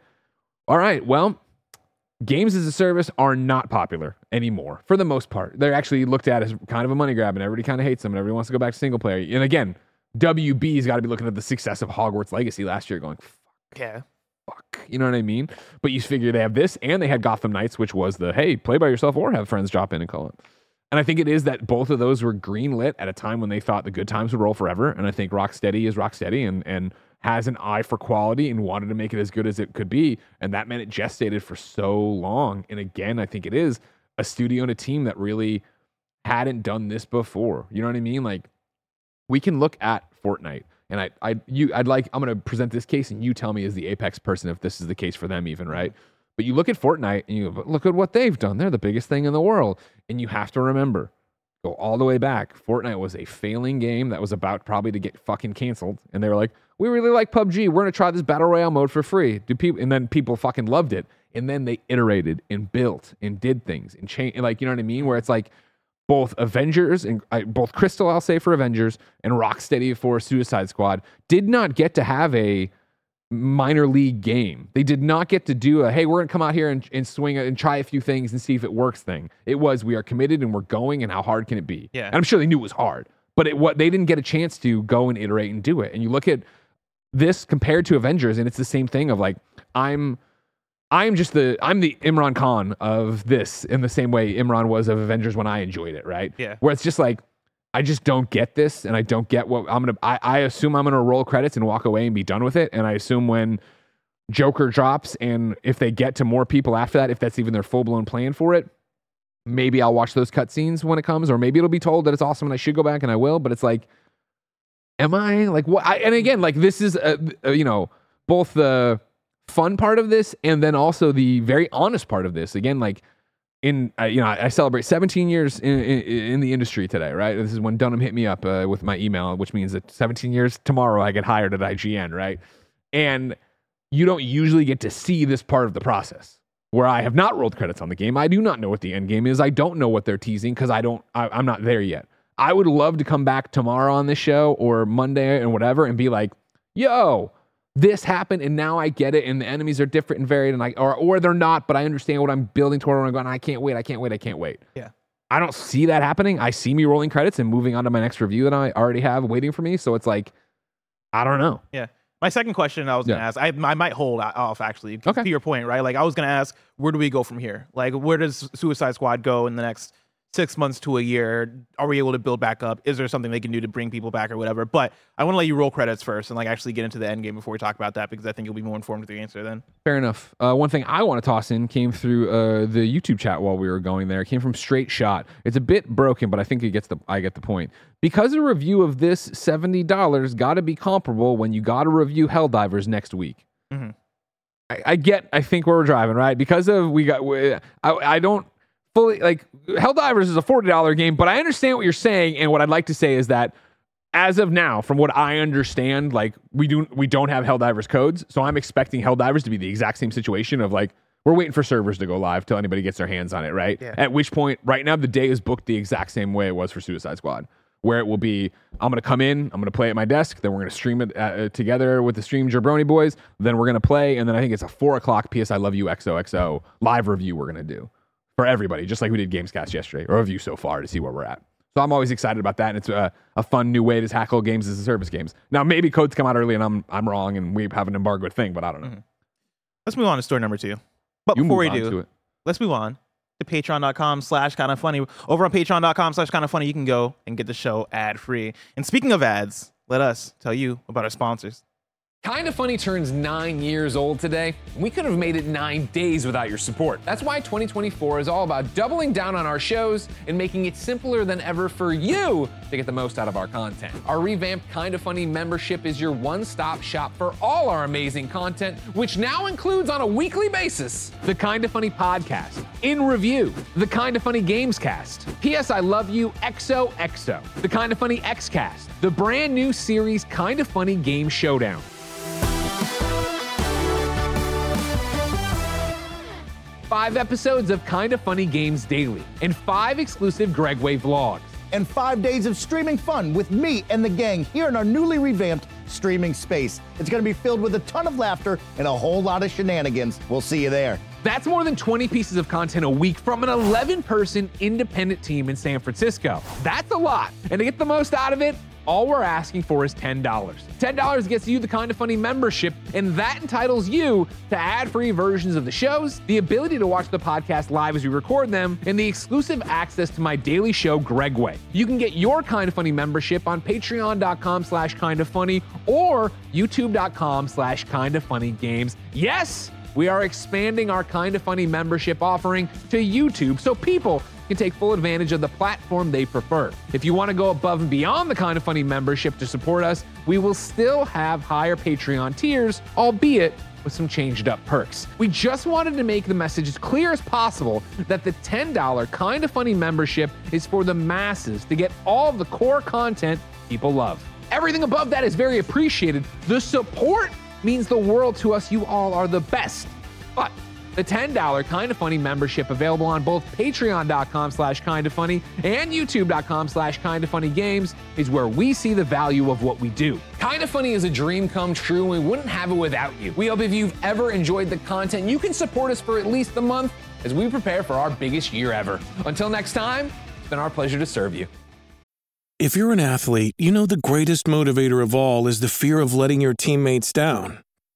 all right, well, games as a service are not popular anymore for the most part. They're actually looked at as kind of a money grab and everybody kind of hates them and everybody wants to go back to single player. And again, WB's got to be looking at the success of Hogwarts Legacy last year going, fuck. Yeah. fuck, you know what I mean? But you figure they have this and they had Gotham Knights, which was the, hey, play by yourself or have friends drop in and call it. And I think it is that both of those were greenlit at a time when they thought the good times would roll forever. And I think Rocksteady is Rocksteady and, and has an eye for quality and wanted to make it as good as it could be. And that meant it gestated for so long. And again, I think it is a studio and a team that really hadn't done this before. You know what I mean? Like we can look at Fortnite and I, I, you, I'd like, I'm going to present this case and you tell me as the Apex person if this is the case for them, even, right? But you look at Fortnite and you look at what they've done. They're the biggest thing in the world. And you have to remember, go all the way back. Fortnite was a failing game that was about probably to get fucking canceled. And they were like, we really like PUBG. We're going to try this battle royale mode for free. Do people, and then people fucking loved it. And then they iterated and built and did things and changed. Like, you know what I mean? Where it's like, both Avengers and both Crystal, I'll say for Avengers, and Rocksteady for Suicide Squad did not get to have a minor league game. They did not get to do a hey, we're gonna come out here and, and swing it and try a few things and see if it works thing. It was we are committed and we're going and how hard can it be? Yeah. And I'm sure they knew it was hard, but it what they didn't get a chance to go and iterate and do it. And you look at this compared to Avengers, and it's the same thing of like I'm I'm just the I'm the Imran Khan of this in the same way Imran was of Avengers when I enjoyed it, right? Yeah. Where it's just like I just don't get this, and I don't get what I'm gonna. I, I assume I'm gonna roll credits and walk away and be done with it. And I assume when Joker drops, and if they get to more people after that, if that's even their full blown plan for it, maybe I'll watch those cutscenes when it comes, or maybe it'll be told that it's awesome and I should go back, and I will. But it's like, am I like what? I, and again, like this is uh uh, you know both the fun part of this and then also the very honest part of this. Again, like in uh, you know I, celebrate 17 years in, in, in the industry today, right? This is when Dunham hit me up uh, with my email, which means that 17 years tomorrow I get hired at IGN, right? And you don't usually get to see this part of the process where I have not rolled credits on the game. I do not know what the end game is. I don't know what they're teasing because I don't. I, I'm not there yet. I would love to come back tomorrow on this show or Monday and whatever and be like, "Yo, this happened and now I get it and the enemies are different and varied and I or or they're not, but I understand what I'm building toward and I'm going, I can't wait, I can't wait, I can't wait. Yeah. I don't see that happening. I see me rolling credits and moving on to my next review that I already have waiting for me. So it's like, I don't know. Yeah. My second question I was gonna Yeah. ask, I, I might hold off actually. Okay. To your point, right? Like I was gonna ask, where do we go from here? Like where does Suicide Squad go in the next six months to a year? Are we able to build back up? Is there something they can do to bring people back or whatever? But I want to let you roll credits first and like actually get into the end game before we talk about that because I think you'll be more informed with your answer then. Fair enough. Uh, one thing I want to toss in came through uh, the YouTube chat while we were going there. It came from Straight Shot. It's a bit broken, but I think it gets the I get the point. Because a review of this seventy dollars got to be comparable when you got to review Helldivers next week. Mhm. I, I get. I think where we're driving right because of we got. I, I don't fully like Helldivers is a forty dollar game, but I understand what you're saying, and what I'd like to say is that as of now, from what I understand, like we do we don't have Helldivers codes, so I'm expecting Helldivers to be the exact same situation of like we're waiting for servers to go live till anybody gets their hands on it, right? Yeah. At which point, right now the day is booked the exact same way it was for Suicide Squad, where it will be I'm gonna come in, I'm gonna play at my desk, then we're gonna stream it uh, together with the Stream Jabroni boys, then we're gonna play, and then I think it's a four o'clock PS I Love You XOXO live review we're gonna do for everybody, just like we did Gamescast yesterday, or review so far to see where we're at. So I'm always excited about that, and it's a, a fun new way to tackle games as a service games. Now maybe codes come out early and I'm I'm wrong and we have an embargoed thing, but I don't know. Mm-hmm. Let's move on to story number two. But You before we do, let's move on to patreon.com slash kind of funny. Over on patreon.com slash kind of funny, you can go and get the show ad free. And speaking of ads, let us tell you about our sponsors. Kinda Funny turns nine years old today. We could have made it nine days without your support. That's why 2024 is all about doubling down on our shows and making it simpler than ever for you to get the most out of our content. Our revamped Kinda Funny membership is your one stop shop for all our amazing content, which now includes on a weekly basis the Kinda Funny podcast, In Review, the Kinda Funny Games Cast, P.S. I Love You XOXO, the Kinda Funny X Cast, the brand new series Kinda Funny Game Showdown. Five episodes of Kinda Funny Games Daily, and five exclusive Gregway vlogs. And five days of streaming fun with me and the gang here in our newly revamped streaming space. It's going to be filled with a ton of laughter and a whole lot of shenanigans. We'll see you there. That's more than 20 pieces of content a week from an 11 person independent team in San Francisco. That's a lot. And to get the most out of it, all we're asking for is $10. $10 gets you the Kinda Funny membership, and that entitles you to ad free versions of the shows, the ability to watch the podcast live as we record them, and the exclusive access to my daily show, Gregway. You can get your Kinda Funny membership on patreon.com slash kinda funny or youtube.com slash kinda funny games. Yes! We are expanding our Kinda Funny membership offering to YouTube so people can take full advantage of the platform they prefer. If you want to go above and beyond the Kinda Funny membership to support us, we will still have higher Patreon tiers, albeit with some changed up perks. We just wanted to make the message as clear as possible that the $10 Kinda Funny membership is for the masses to get all of the core content people love. Everything above that is very appreciated. The support means the world to us. You all are the best. The $10 Kinda Funny membership available on both patreon.com slash kinda funny and youtube.com slash kinda funny games is where we see the value of what we do. Kinda Funny is a dream come true and we wouldn't have it without you. We hope if you've ever enjoyed the content, you can support us for at least a month as we prepare for our biggest year ever. Until next time, it's been our pleasure to serve you. If you're an athlete, you know the greatest motivator of all is the fear of letting your teammates down.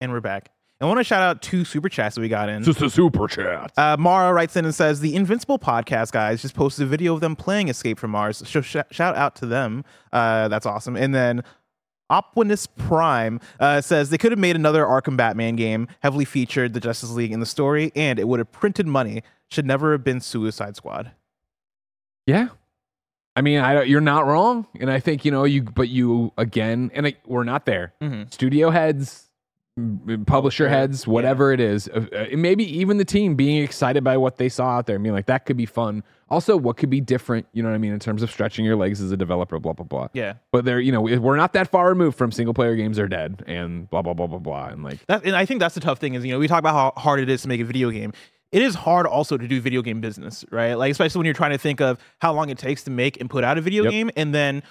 And we're back. I want to shout out two super chats that we got in. Just a super chat. Uh, Mara writes in and says, The Invincible podcast guys just posted a video of them playing Escape from Mars. So sh- shout out to them. Uh, that's awesome. And then Opwinus Prime uh, says they could have made another Arkham Batman game, heavily featured the Justice League in the story, and it would have printed money. Should never have been Suicide Squad. Yeah. I mean, I, you're not wrong. And I think, you know, you, but you, again, and I, we're not there. Mhm. Studio heads, publisher heads, whatever it is, uh, uh, maybe even the team being excited by what they saw out there. I mean, like that could be fun. Also, what could be different, you know what I mean, in terms of stretching your legs as a developer, blah, blah, blah. Yeah. But they're, you know, we're not that far removed from single player games are dead and blah, blah, blah, blah, blah. And like, That, and I think that's the tough thing is, you know, we talk about how hard it is to make a video game. It is hard also to do video game business, right? Like, especially when you're trying to think of how long it takes to make and put out a video Yep. game, and then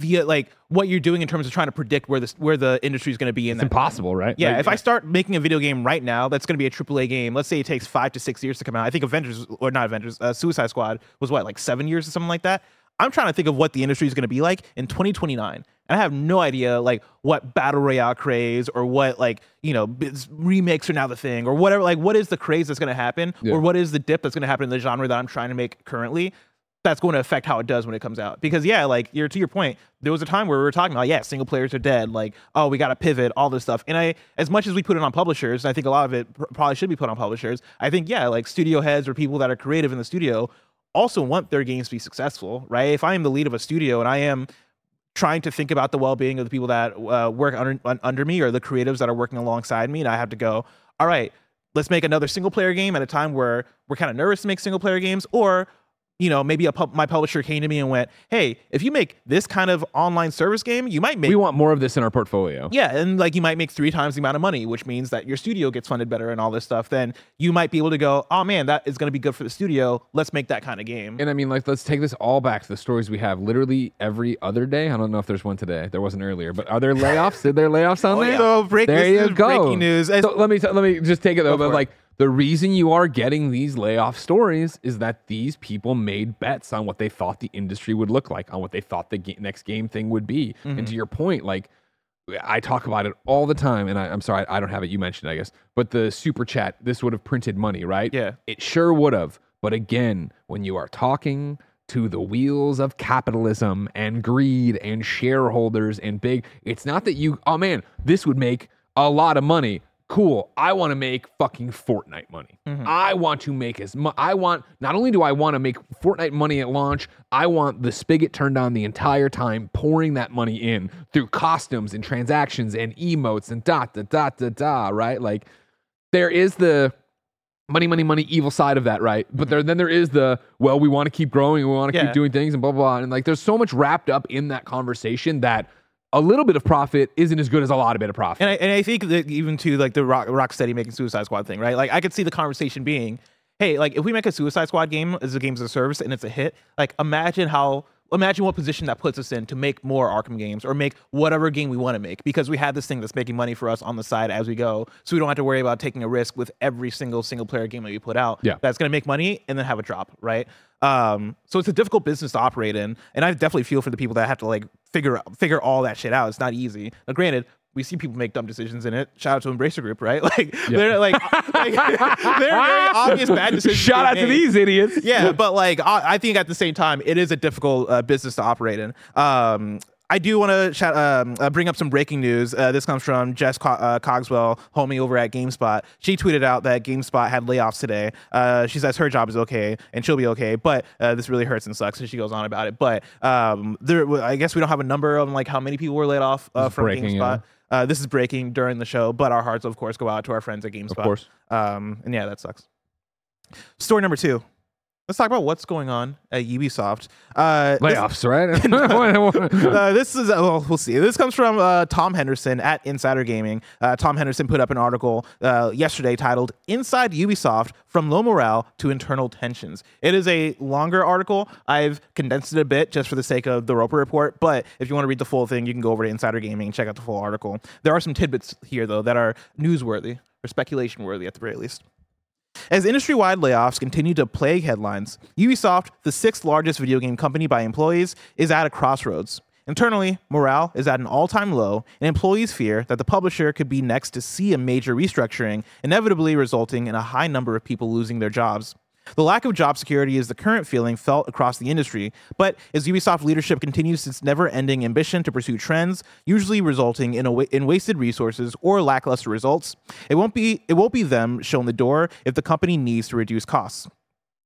via like what you're doing in terms of trying to predict where this where the industry is going to be in it's time. impossible, right? Yeah, Like, if I start making a video game right now, that's going to be a AAA game. Let's say it takes five to six years to come out. I think Avengers or not Avengers, uh, Suicide Squad was what like seven years or something like that. I'm trying to think of what the industry is going to be like in 2029. And I have no idea like what battle royale craze or what like you know remakes are now the thing or whatever like what is the craze that's going to happen Yeah. or what is the dip that's going to happen in the genre that I'm trying to make currently that's going to affect how it does when it comes out. Because yeah like you're to your point there was a time where we were talking about yeah single players are dead like oh we got to pivot all this stuff. And I as much as we put it on publishers and I think a lot of it pr- probably should be put on publishers I think yeah like studio heads or people that are creative in the studio also want their games to be successful right? If I am the lead of a studio and I am trying to think about the well-being of the people that uh, work under, un- under me or the creatives that are working alongside me and i have to go all right let's make another single player game at a time where we're kind of nervous to make single player games or you know maybe a pub- my publisher came to me and went hey if you make this kind of online service game you might make We want more of this in our portfolio. yeah, and like you might make three times the amount of money, which means that your studio gets funded better and all this stuff. Then you might be able to go, oh man, that is going to be good for the studio. Let's make that kind of game. And I mean, like, let's take this all back to the stories we have literally every other day. I don't know if there's one today. There wasn't earlier, but are there layoffs? Did there layoffs on Oh, there? yeah. So break- there you go. breaking news. So let me t- let me just take it though. Go But for it. The reason you are getting these layoff stories is that these people made bets on what they thought the industry would look like, on what they thought the ga- next game thing would be. And Mm-hmm. to your point, like. I talk about it all the time, and I, I'm sorry, I don't have it. You mentioned, I guess, but the super chat, this would have printed money, right? Yeah. It sure would have. But again, when you are talking to the wheels of capitalism and greed and shareholders and big, it's not that you, oh man, this would make a lot of money. Cool. I want to make fucking Fortnite money. Mm-hmm. I want to make as much. I want, not only do I want to make Fortnite money at launch, I want the spigot turned on the entire time, pouring that money in through costumes and transactions and emotes and dot, dot, dot, dot, dot, right? Like, there is the money, money, money, evil side of that, right? But there, mm-hmm. then there is the well, we want to keep growing, we want to Yeah. keep doing things, and blah blah blah. And like, there's so much wrapped up in that conversation that a little bit of profit isn't as good as a lot of bit of profit. And I, and I think that even to like the Rock, Rocksteady making Suicide Squad thing, right? Like I could see the conversation being, hey, like if we make a Suicide Squad game as a games as a service and it's a hit, like imagine how imagine what position that puts us in to make more Arkham games or make whatever game we want to make because we have this thing that's making money for us on the side as we go, so we don't have to worry about taking a risk with every single single player game that we put out. Yeah. that's going to make money and then have a drop, right? Um, so it's a difficult business to operate in, and I definitely feel for the people that have to like figure figure all that shit out. It's not easy. Now, granted, we see people make dumb decisions in it. Shout out to Embracer Group, right? Like they're like, like they're very obvious bad decisions. Shout out being to these idiots. Yeah, but like I, I think at the same time, it is a difficult uh, business to operate in. Um, I do want to shout, um, uh, bring up some breaking news. Uh, this comes from Jess Co- uh, Cogswell, homie over at GameSpot. She tweeted out that GameSpot had layoffs today. Uh, she says her job is okay and she'll be okay, but uh, this really hurts and sucks. And she goes on about it. But um, there, I guess we don't have a number on like how many people were laid off uh, from breaking, GameSpot. Uh, this is breaking during the show, but our hearts, of course, go out to our friends at GameSpot. Of course. Um, and yeah, that sucks. Story number two. Let's talk about what's going on at Ubisoft. Uh, this- Layoffs, right? uh, this is uh, well, we'll see. This comes from uh, Tom Henderson at Insider Gaming. Uh, Tom Henderson put up an article uh, yesterday titled "Inside Ubisoft: From Low Morale to Internal Tensions." It is a longer article. I've condensed it a bit just for the sake of the Roper report. But if you want to read the full thing, you can go over to Insider Gaming and check out the full article. There are some tidbits here though that are newsworthy or speculation worthy at the very least. As industry wide layoffs continue to plague headlines, Ubisoft, the sixth largest video game company by employees, is at a crossroads. Internally, morale is at an all time low, and employees fear that the publisher could be next to see a major restructuring, inevitably resulting in a high number of people losing their jobs. The lack of job security is the current feeling felt across the industry, but as Ubisoft leadership continues its never ending ambition to pursue trends, usually resulting in, wa- in wasted resources or lackluster results, it won't, be, it won't be them shown the door if the company needs to reduce costs.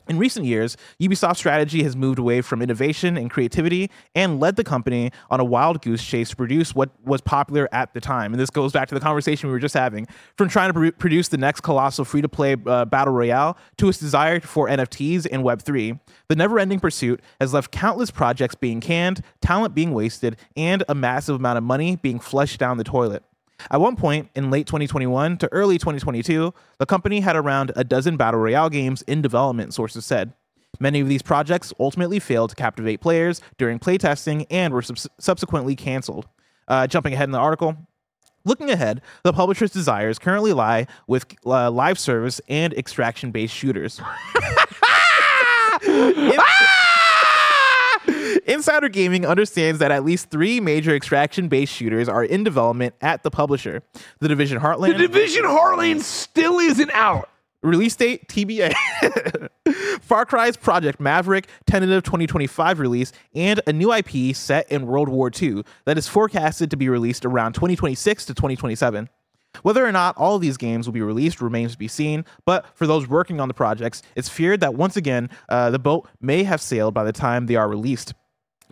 In recent years, Ubisoft's strategy has moved away from innovation and creativity and led the company on a wild goose chase to produce what was popular at the time. And this goes back to the conversation we were just having from trying to pr- produce the next colossal free to play uh, battle royale to its desire for NFTs and Web3. The never ending pursuit has left countless projects being canned, talent being wasted, and a massive amount of money being flushed down the toilet. At one point in late 2021 to early 2022, the company had around a dozen battle royale games in development, sources said. Many of these projects ultimately failed to captivate players during playtesting and were subs- subsequently canceled. Uh, jumping ahead in the article, Looking ahead, the publisher's desires currently lie with uh, live service and extraction based shooters. in, Insider Gaming understands that at least three major extraction-based shooters are in development at the publisher: The Division Heartland, The Division Heartland still isn't out. release date TBA, Far Cry's Project Maverick, tentative 2025 release, and a new IP set in World War II that is forecasted to be released around 2026 to 2027. Whether or not all of these games will be released remains to be seen, but for those working on the projects, it's feared that once again, uh, the boat may have sailed by the time they are released.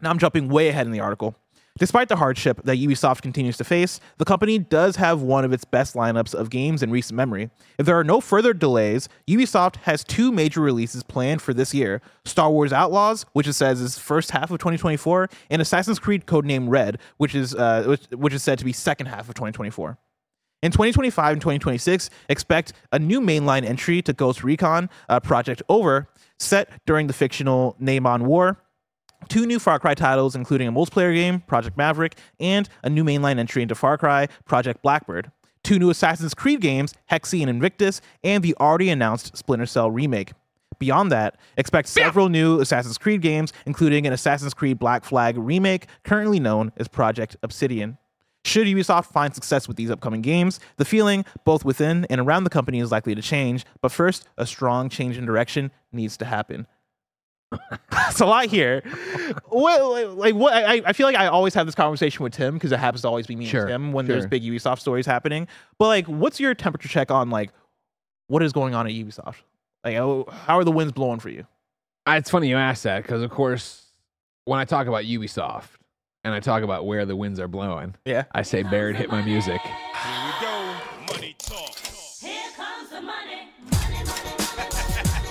Now I'm jumping way ahead in the article. Despite the hardship that Ubisoft continues to face, the company does have one of its best lineups of games in recent memory. If there are no further delays, Ubisoft has two major releases planned for this year Star Wars Outlaws, which it says is first half of 2024, and Assassin's Creed Codename Red, which is, uh, which, is said to be second half of 2024. In 2025 and 2026, expect a new mainline entry to Ghost Recon uh, Project Over, set during the fictional Neymon War. Two new Far Cry titles, including a multiplayer game, Project Maverick, and a new mainline entry into Far Cry, Project Blackbird. Two new Assassin's Creed games, Hexe and Invictus, and the already announced Splinter Cell remake. Beyond that, expect several new Assassin's Creed games, including an Assassin's Creed Black Flag remake, currently known as Project Obsidian. Should Ubisoft find success with these upcoming games, the feeling both within and around the company is likely to change. But first, a strong change in direction needs to happen. That's a lot here. What, like what? I, I feel like I always have this conversation with Tim because it happens to always be me Sure, and Tim when there's big Ubisoft stories happening. But like, what's your temperature check on like what is going on at Ubisoft? Like, how are the winds blowing for you? Uh, It's funny you ask that because, of course, when I talk about Ubisoft and I talk about where the winds are blowing, Yeah. I say, Barrett, hit my music.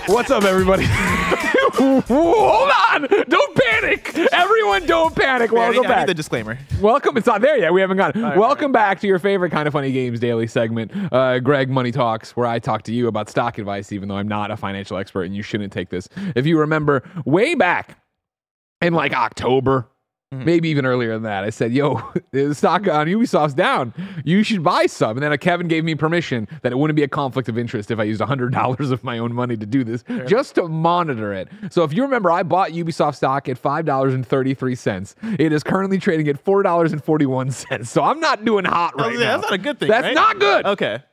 What's up, everybody? Hold on! Don't panic! Everyone, don't panic. I need, Welcome I need back. the disclaimer. Welcome. It's not there yet. We haven't gone. right, Welcome back to your favorite kind of funny games daily segment, uh, Greg Money Talks, where I talk to you about stock advice, even though I'm not a financial expert and you shouldn't take this. If you remember, way back in like October, Mm-hmm. maybe even earlier than that, I said, "Yo, the stock on Ubisoft's down. You should buy some." And then Kevin gave me permission that it wouldn't be a conflict of interest if I used hundred dollars of my own money to do this, just to monitor it. So if you remember, I bought Ubisoft stock at five dollars and thirty three cents. It is currently trading at four dollars and forty one cents. So I'm not doing hot right That's- now. that's not a good thing, That's right? not good. Okay.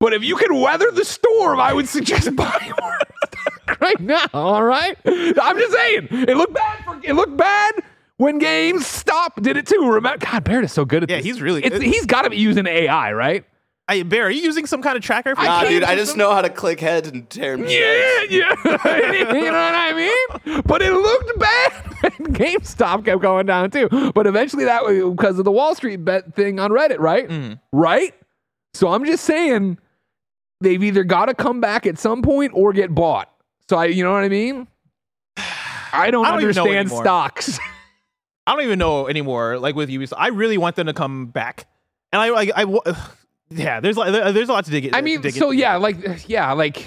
But if you can weather the storm, I would suggest buying more stock right now. All right, I'm just saying it looked bad. For, it looked bad when GameStop did it too. Remember, God, Barrett is so good at Yeah, this. he's really It's, good. he's got to be using AI, right? Hey, Bear, are you using some kind of tracker? For I Nah, dude, I just some- know how to click heads and tear them. Yeah, yeah. you know what I mean? But it looked bad. GameStop kept going down too. But eventually that was because of the Wall Street bet thing on Reddit, right? Mm. Right? So I'm just saying they've either got to come back at some point or get bought. So I, you know what I mean? I don't, I don't understand stocks. I don't even know anymore. Like with Ubisoft, I really want them to come back, and I like I, wa- yeah. There's there's a lot to dig. It, I mean, dig so yeah, like yeah, like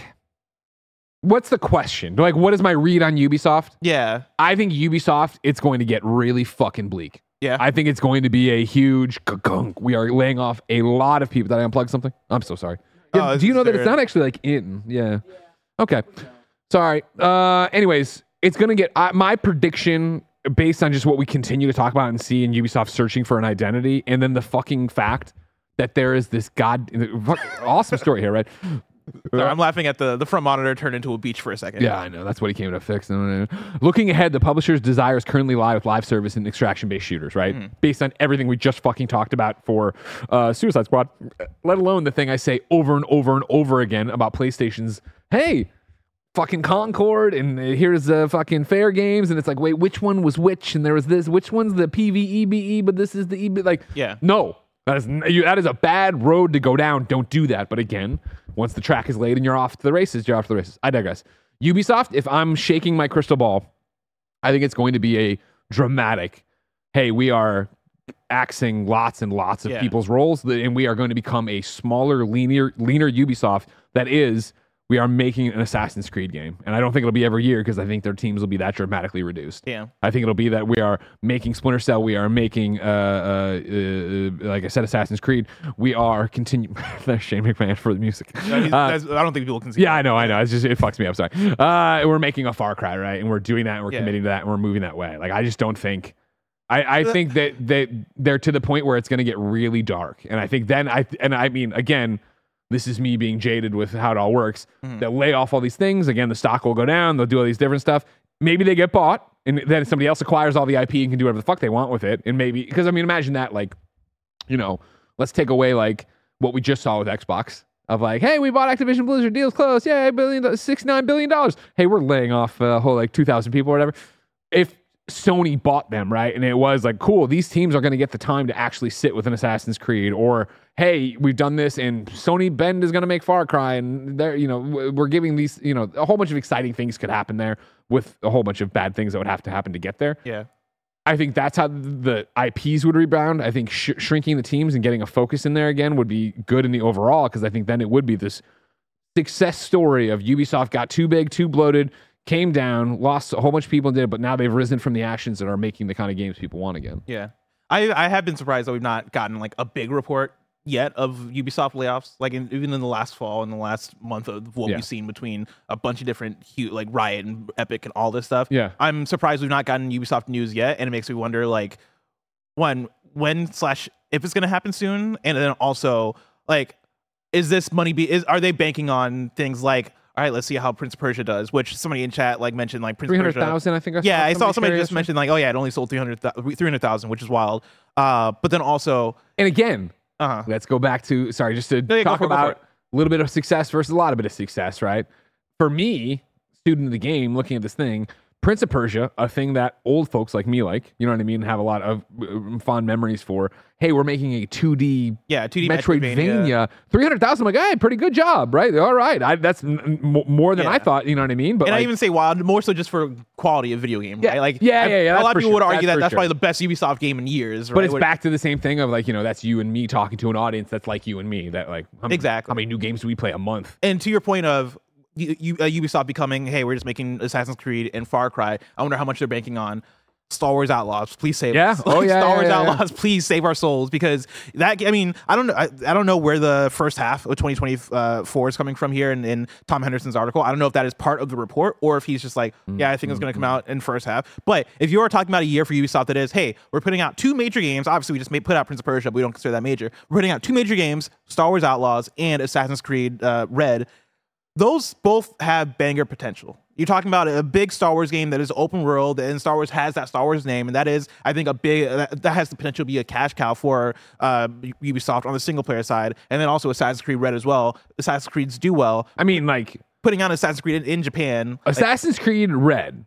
what's the question? Like what is my read on Ubisoft? yeah, I think Ubisoft, it's going to get really fucking bleak. yeah. I think it's going to be a huge gunk. We are laying off a lot of people. Did I unplug something? I'm so sorry. Oh, Yeah, is- do you know that it's not actually like in? Yeah. Okay. Sorry. Uh, anyways, it's going to get I, my prediction based on just what we continue to talk about and see in Ubisoft searching for an identity, and then the fucking fact that there is this god awesome story here, right? Sorry, I'm laughing at the the front monitor turned into a beach for a second. Yeah, I know. That's what he came to fix. Looking ahead, the publisher's desires currently lie with live service and extraction based shooters, right? Mm-hmm. Based on everything we just fucking talked about for uh, Suicide Squad, let alone the thing I say over and over and over again about PlayStation's, hey, fucking Concord, and here's the fucking Fairgames. And it's like, wait, which one was which? And there was this, which one's the PVEBE, but this is the EB? Like, Yeah. no. that is you, that is a bad road to go down. Don't do that. But again, once the track is laid and you're off to the races, you're off to the races. I digress. Ubisoft, if I'm shaking my crystal ball, I think it's going to be a dramatic, hey, we are axing lots and lots of Yeah. people's roles, and we are going to become a smaller, leaner, leaner Ubisoft that is we are making an Assassin's Creed game. And I don't think it'll be every year because I think their teams will be that dramatically reduced. Yeah. I think it'll be that we are making Splinter Cell, we are making, uh, uh, uh, like I said, Assassin's Creed. We are continuing. There's Shane McMahon for the music. No, Uh, I don't think people can see. yeah, I know, I know. It's just it fucks me up. Sorry. Uh, we're making a Far Cry, right? And we're doing that, and we're Yeah. committing to that, and we're moving that way. Like I just don't think. I, I think that that they're to the point where it's going to get really dark, and I think then I and I mean again, this is me being jaded with how it all works. Mm-hmm. They'll lay off all these things. Again, the stock will go down. They'll do all these different stuff. Maybe they get bought, and then somebody else acquires all the IP and can do whatever the fuck they want with it. And maybe because I mean, imagine that like, you know, let's take away like what we just saw with Xbox of like, hey, we bought Activision Blizzard, deals closed, yeah, billion, six nine billion dollars. Hey, we're laying off a whole like two thousand people or whatever. If Sony bought them, right, and it was like, cool, these teams are going to get the time to actually sit with an Assassin's Creed, or hey, we've done this, and Sony Bend is going to make Far Cry, and they're, you know, we're giving these, you know, a whole bunch of exciting things could happen there with a whole bunch of bad things that would have to happen to get there. Yeah. I think that's how the IPs would rebound. I think sh- shrinking the teams and getting a focus in there again would be good in the overall because I think then it would be this success story of Ubisoft got too big, too bloated, came down, lost a whole bunch of people and did it, but now they've risen from the actions and are making the kind of games people want again. Yeah. I, I have been surprised that we've not gotten like a big report yet of Ubisoft layoffs. Like in, even in the last fall, in the last month of what Yeah. we've seen between a bunch of different hu like Riot and Epic and all this stuff. Yeah. I'm surprised we've not gotten Ubisoft news yet, and it makes me wonder like when when slash if it's gonna happen soon, and then also like is this money be is are they banking on things like all right, let's see how Prince Persia does, which somebody in chat like mentioned like Prince of Persia- 300,000, I think I yeah, I saw somebody just mentioned like, oh yeah, it only sold 300,000, 300,000, which is wild. Uh, but then also, And again, uh-huh. let's go back to sorry, just to yeah, talk for it, go for about a little bit of success versus a lot of bit of success, right? For me, student of the game, looking at this thing, Prince of Persia, a thing that old folks like me like, you know what I mean, have a lot of uh, fond memories for. Hey, we're making a 2D Yeah, 2D Metroidvania. Metroidvania. 300,000. I'm like, hey, pretty good job, right? All right. I, that's m- more than I thought, you know what I mean? But and I even say wild more so just for quality of video game. Yeah, right? Like yeah, I- yeah, yeah, A lot of people would argue That's that that's sure. probably the best Ubisoft game in years. Right? But it's Where- back to the same thing of like, you know, that's you and me talking to an audience that's like you and me. That like, how, many- Exactly. How many new games do we play a month? And to your point of U- U- uh, Ubisoft becoming, hey, we're just making Assassin's Creed and Far Cry. I wonder how much they're banking on. Star Wars Outlaws, please save Yeah. us. Oh, yeah, Star yeah, Wars yeah. Outlaws, please save our souls because that. I mean, I don't know. I, I don't know where the first half of 2024 is coming from here in, in Tom Henderson's article. I don't know if that is part of the report or if he's just like, yeah, I think it's going to come out in first half. But if you are talking about a year for Ubisoft, that is, hey, we're putting out two major games. Obviously, we just made, put out Prince of Persia, but we don't consider that major. We're putting out two major games: Star Wars Outlaws and Assassin's Creed uh, Red those both have banger potential. You're talking about a big Star Wars game that is open world, and Star Wars has that Star Wars name, and that is, I think, a big that, that has the potential to be a cash cow for uh, Ubisoft on the single player side, and then also Assassin's Creed Red as well. Assassin's Creed's do well. I mean, like, Putting out Assassin's Creed in, in Japan, like, Assassin's Creed Red,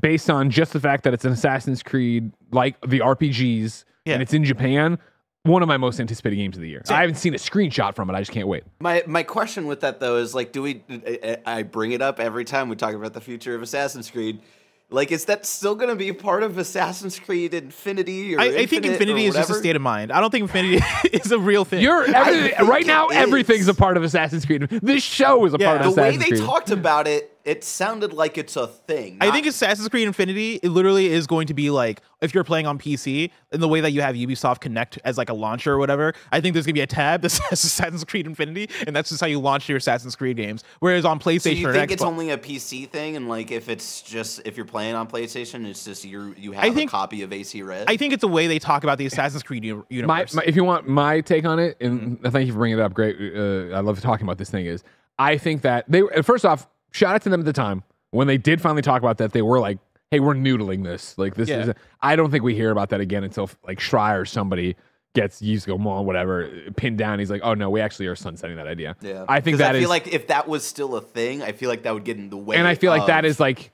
based on just the fact that it's an Assassin's Creed like the RPGs Yeah. and it's in Japan, one of my most anticipated games of the year. I haven't seen a screenshot from it. I just can't wait. My my question with that though is like, do we? I, I bring it up every time we talk about the future of Assassin's Creed. Like, is that still going to be part of Assassin's Creed Infinity? Or I, I think Infinite or Infinity is just a state of mind. I don't think Infinity is a real thing. You're every, right now. it Everything's a part of Assassin's Creed. This show is a Yeah, part of The Assassin's Creed. The way they Creed. talked about it, it sounded like it's a thing. I not- think Assassin's Creed Infinity, it literally is going to be like if you're playing on PC, in the way that you have Ubisoft Connect as like a launcher or whatever. I think there's gonna be a tab that says Assassin's Creed Infinity, and that's just how you launch your Assassin's Creed games. Whereas on PlayStation So you or think Xbox, it's only a PC thing, and like if it's just if you're playing on PlayStation, it's just you you have I think- a copy of AC Red. I think it's a way they talk about the Assassin's Creed uni- my, universe. my, if you want my take on it, and thank you for bringing it up. Great, uh, I love talking about this thing. Is I think that they first off, shout out to them at the time when they did finally talk about that. They were like, "Hey, we're noodling this. Like this Yeah. is." I don't think we hear about that again until like Schreier or somebody gets used to go on whatever pinned down. He's like, "Oh no, we actually are sunsetting that idea." yeah, I think that I is feel like if that was still a thing, I feel like that would get in the way. and I feel like that is like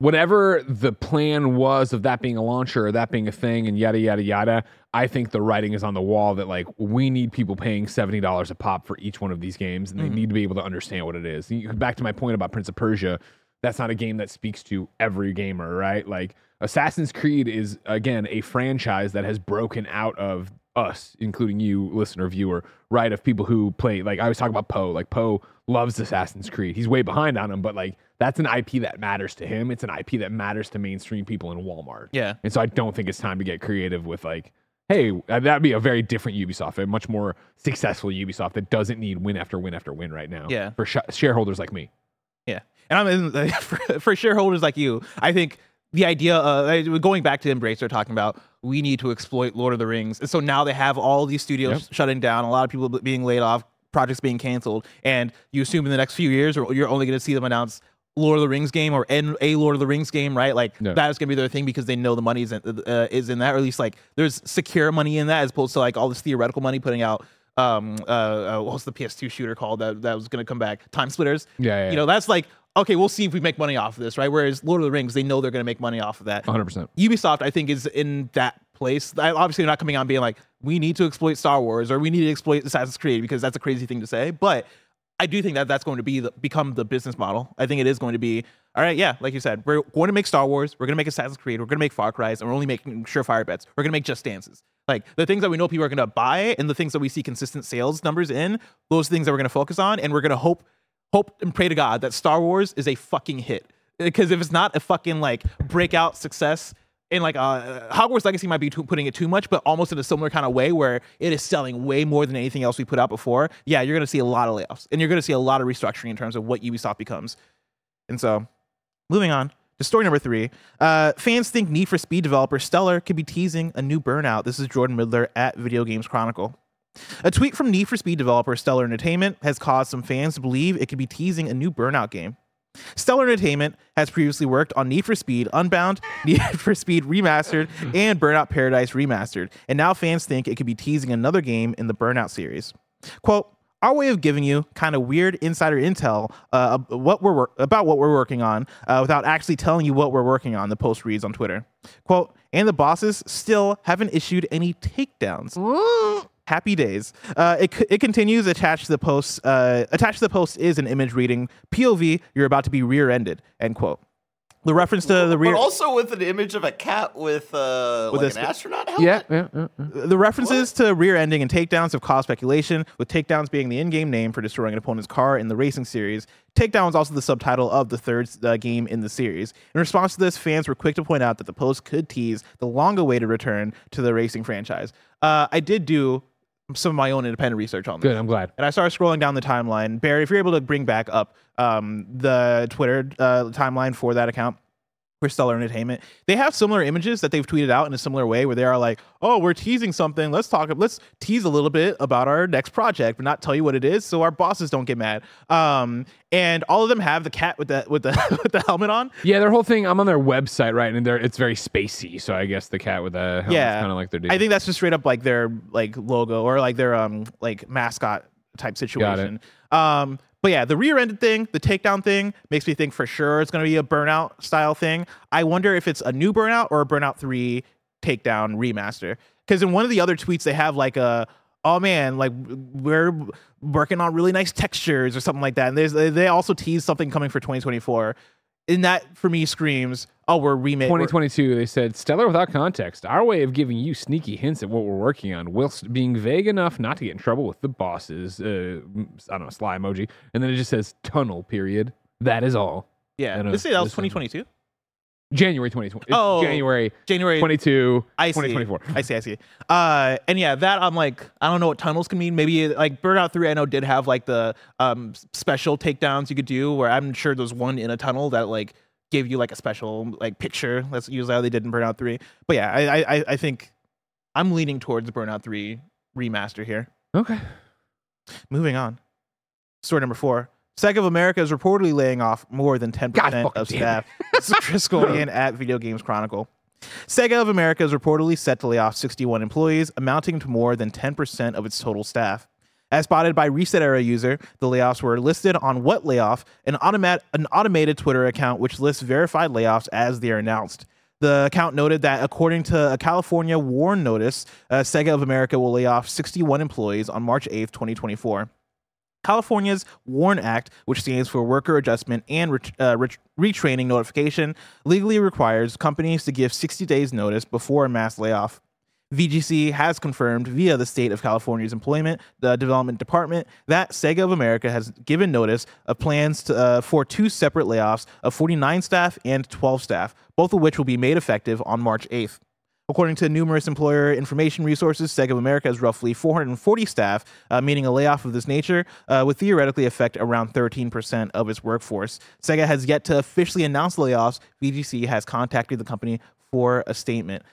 whatever the plan was of that being a launcher or that being a thing and yada yada yada. I think the writing is on the wall that like we need people paying seventy dollars a pop for each one of these games, and they mm-hmm. need to be able to understand what it is. Back to my point about Prince of Persia, that's not a game that speaks to every gamer, right? Like Assassin's Creed is again a franchise that has broken out of us, including you, listener, viewer, right? Of people who play, like I was talking about Poe. Like Poe loves Assassin's Creed. He's way behind on him, but like that's an IP that matters to him. It's an IP that matters to mainstream people in Walmart. Yeah. And so I don't think it's time to get creative with like, hey, uh, that'd be a very different Ubisoft, a much more successful Ubisoft that doesn't need win after win after win right now. Yeah. For sh- shareholders like me. Yeah, and I'm in, for, for shareholders like you. I think the idea of going back to Embracer talking about we need to exploit Lord of the Rings, and so now they have all these studios Yep. shutting down, a lot of people being laid off, projects being canceled, and you assume in the next few years, or you're only going to see them announce Lord of the Rings game or a Lord of the Rings game, right? Like Yeah. that is going to be their thing because they know the money is in, uh, is in that, or at least like there's secure money in that as opposed to like all this theoretical money putting out. Um, uh, uh what was the PS2 shooter called that that was going to come back? Time Splitters. Yeah, yeah, You know, that's like okay, we'll see if we make money off of this, right? Whereas Lord of the Rings, they know they're going to make money off of that. 100%. Ubisoft, I think, is in that place. I, obviously, they're not coming out being like, we need to exploit Star Wars or we need to exploit Assassin's Creed because that's a crazy thing to say. But I do think that that's going to be the, become the business model. I think it is going to be all right. Yeah, like you said, we're going to make Star Wars, we're going to make Assassin's Creed, we're going to make Far Cry, and we're only making surefire bets. We're going to make Just Dances. Like the things that we know people are going to buy and the things that we see consistent sales numbers in, those things that we're going to focus on, and we're going to hope hope and pray to God that Star Wars is a fucking hit. Because if it's not a fucking like breakout success, in like uh, Hogwarts Legacy might be too, putting it too much, but almost in a similar kind of way where it is selling way more than anything else we put out before. Yeah, you're gonna see a lot of layoffs, and you're gonna see a lot of restructuring in terms of what Ubisoft becomes. And so, moving on to story number three, uh, fans think Need for Speed developer Stellar could be teasing a new Burnout. This is Jordan Middler at Video Games Chronicle. A tweet from Need for Speed developer Stellar Entertainment has caused some fans to believe it could be teasing a new Burnout game. Stellar Entertainment has previously worked on Need for Speed Unbound, Need for Speed Remastered, and Burnout Paradise Remastered, and now fans think it could be teasing another game in the Burnout series. Quote, our way of giving you kind of weird insider intel uh, what we're wor- about what we're working on uh, without actually telling you what we're working on. The post reads on Twitter. Quote, and the bosses still haven't issued any takedowns. Happy days. Uh, it, it continues. Attached to the post. Uh, attached to the post is an image reading "POV. You're about to be rear-ended." End quote. The reference to the rear. But also with an image of a cat with uh, With like an astronaut helmet. Yeah, yeah, yeah, yeah. The references to rear ending and takedowns have caused speculation, with takedowns being the in game name for destroying an opponent's car in the racing series. Takedown is also the subtitle of the third uh, game in the series. In response to this, fans were quick to point out that the post could tease the long awaited return to the racing franchise. Uh, I did do some of my own independent research on this. Good. I'm glad. And I started scrolling down the timeline. Barry, if you're able to bring back up um, the Twitter uh, timeline for that account for Stellar Entertainment, they have similar images that they've tweeted out in a similar way where they are like, oh, we're teasing something. Let's talk, let's tease a little bit about our next project, but not tell you what it is so our bosses don't get mad. Um, and all of them have the cat with the with the with the helmet on. Yeah, their whole thing. I'm on their website, right, and they're it's very spacey. So I guess the cat with the helmet's yeah, kind of like their deal. I think that's just straight up like their like logo or like their um like mascot type situation. Um, but yeah, the rear-ended thing, the takedown thing, makes me think for sure it's going to be a burnout style thing. I wonder if it's a new burnout or a burnout three takedown remaster. Because in one of the other tweets, they have like a oh man, like we're working on really nice textures or something like that. And they also tease something coming for 2024. And that for me screams, oh, we're remaking. 2022, they said stellar without context. Our way of giving you sneaky hints at what we're working on, whilst being vague enough not to get in trouble with the bosses. Uh, I don't know, sly emoji, and then it just says tunnel. Period. That is all. Yeah, know, let's say that was 2022. January 2020. It's Oh, January January 22, I see. 2024. I see. I see. Uh, and yeah, that I'm like, I don't know what tunnels can mean. Maybe like Burnout Three, I know did have like the um special takedowns you could do. Where I'm sure there's one in a tunnel that like gave you like a special like picture. That's usually how they did in Burnout Three. But yeah, I I, I- I think I'm leaning towards Burnout Three remaster here. Okay. Moving on. Story number four. Sega of America is reportedly laying off more than 10% God of staff. This is Chris Godian at Video Games Chronicle. Sega of America is reportedly set to lay off 61 employees, amounting to more than 10% of its total staff. As spotted by Reset Era user, the layoffs were listed on What Layoff, an, automat- an automated Twitter account which lists verified layoffs as they are announced. The account noted that according to a California WARN notice, uh, Sega of America will lay off 61 employees on March 8th, 2024. California's WARN Act, which stands for Worker Adjustment and Ret- uh, Ret- Retraining Notification, legally requires companies to give 60 days notice before a mass layoff. VGC has confirmed via the state of California's Employment Development Department that Sega of America has given notice of plans to, uh, for two separate layoffs of 49 staff and 12 staff, both of which will be made effective on March 8th. According to numerous employer information resources, Sega of America has roughly 440 staff, uh, meaning a layoff of this nature uh, would theoretically affect around 13% of its workforce. Sega has yet to officially announce layoffs. VGC has contacted the company for a statement.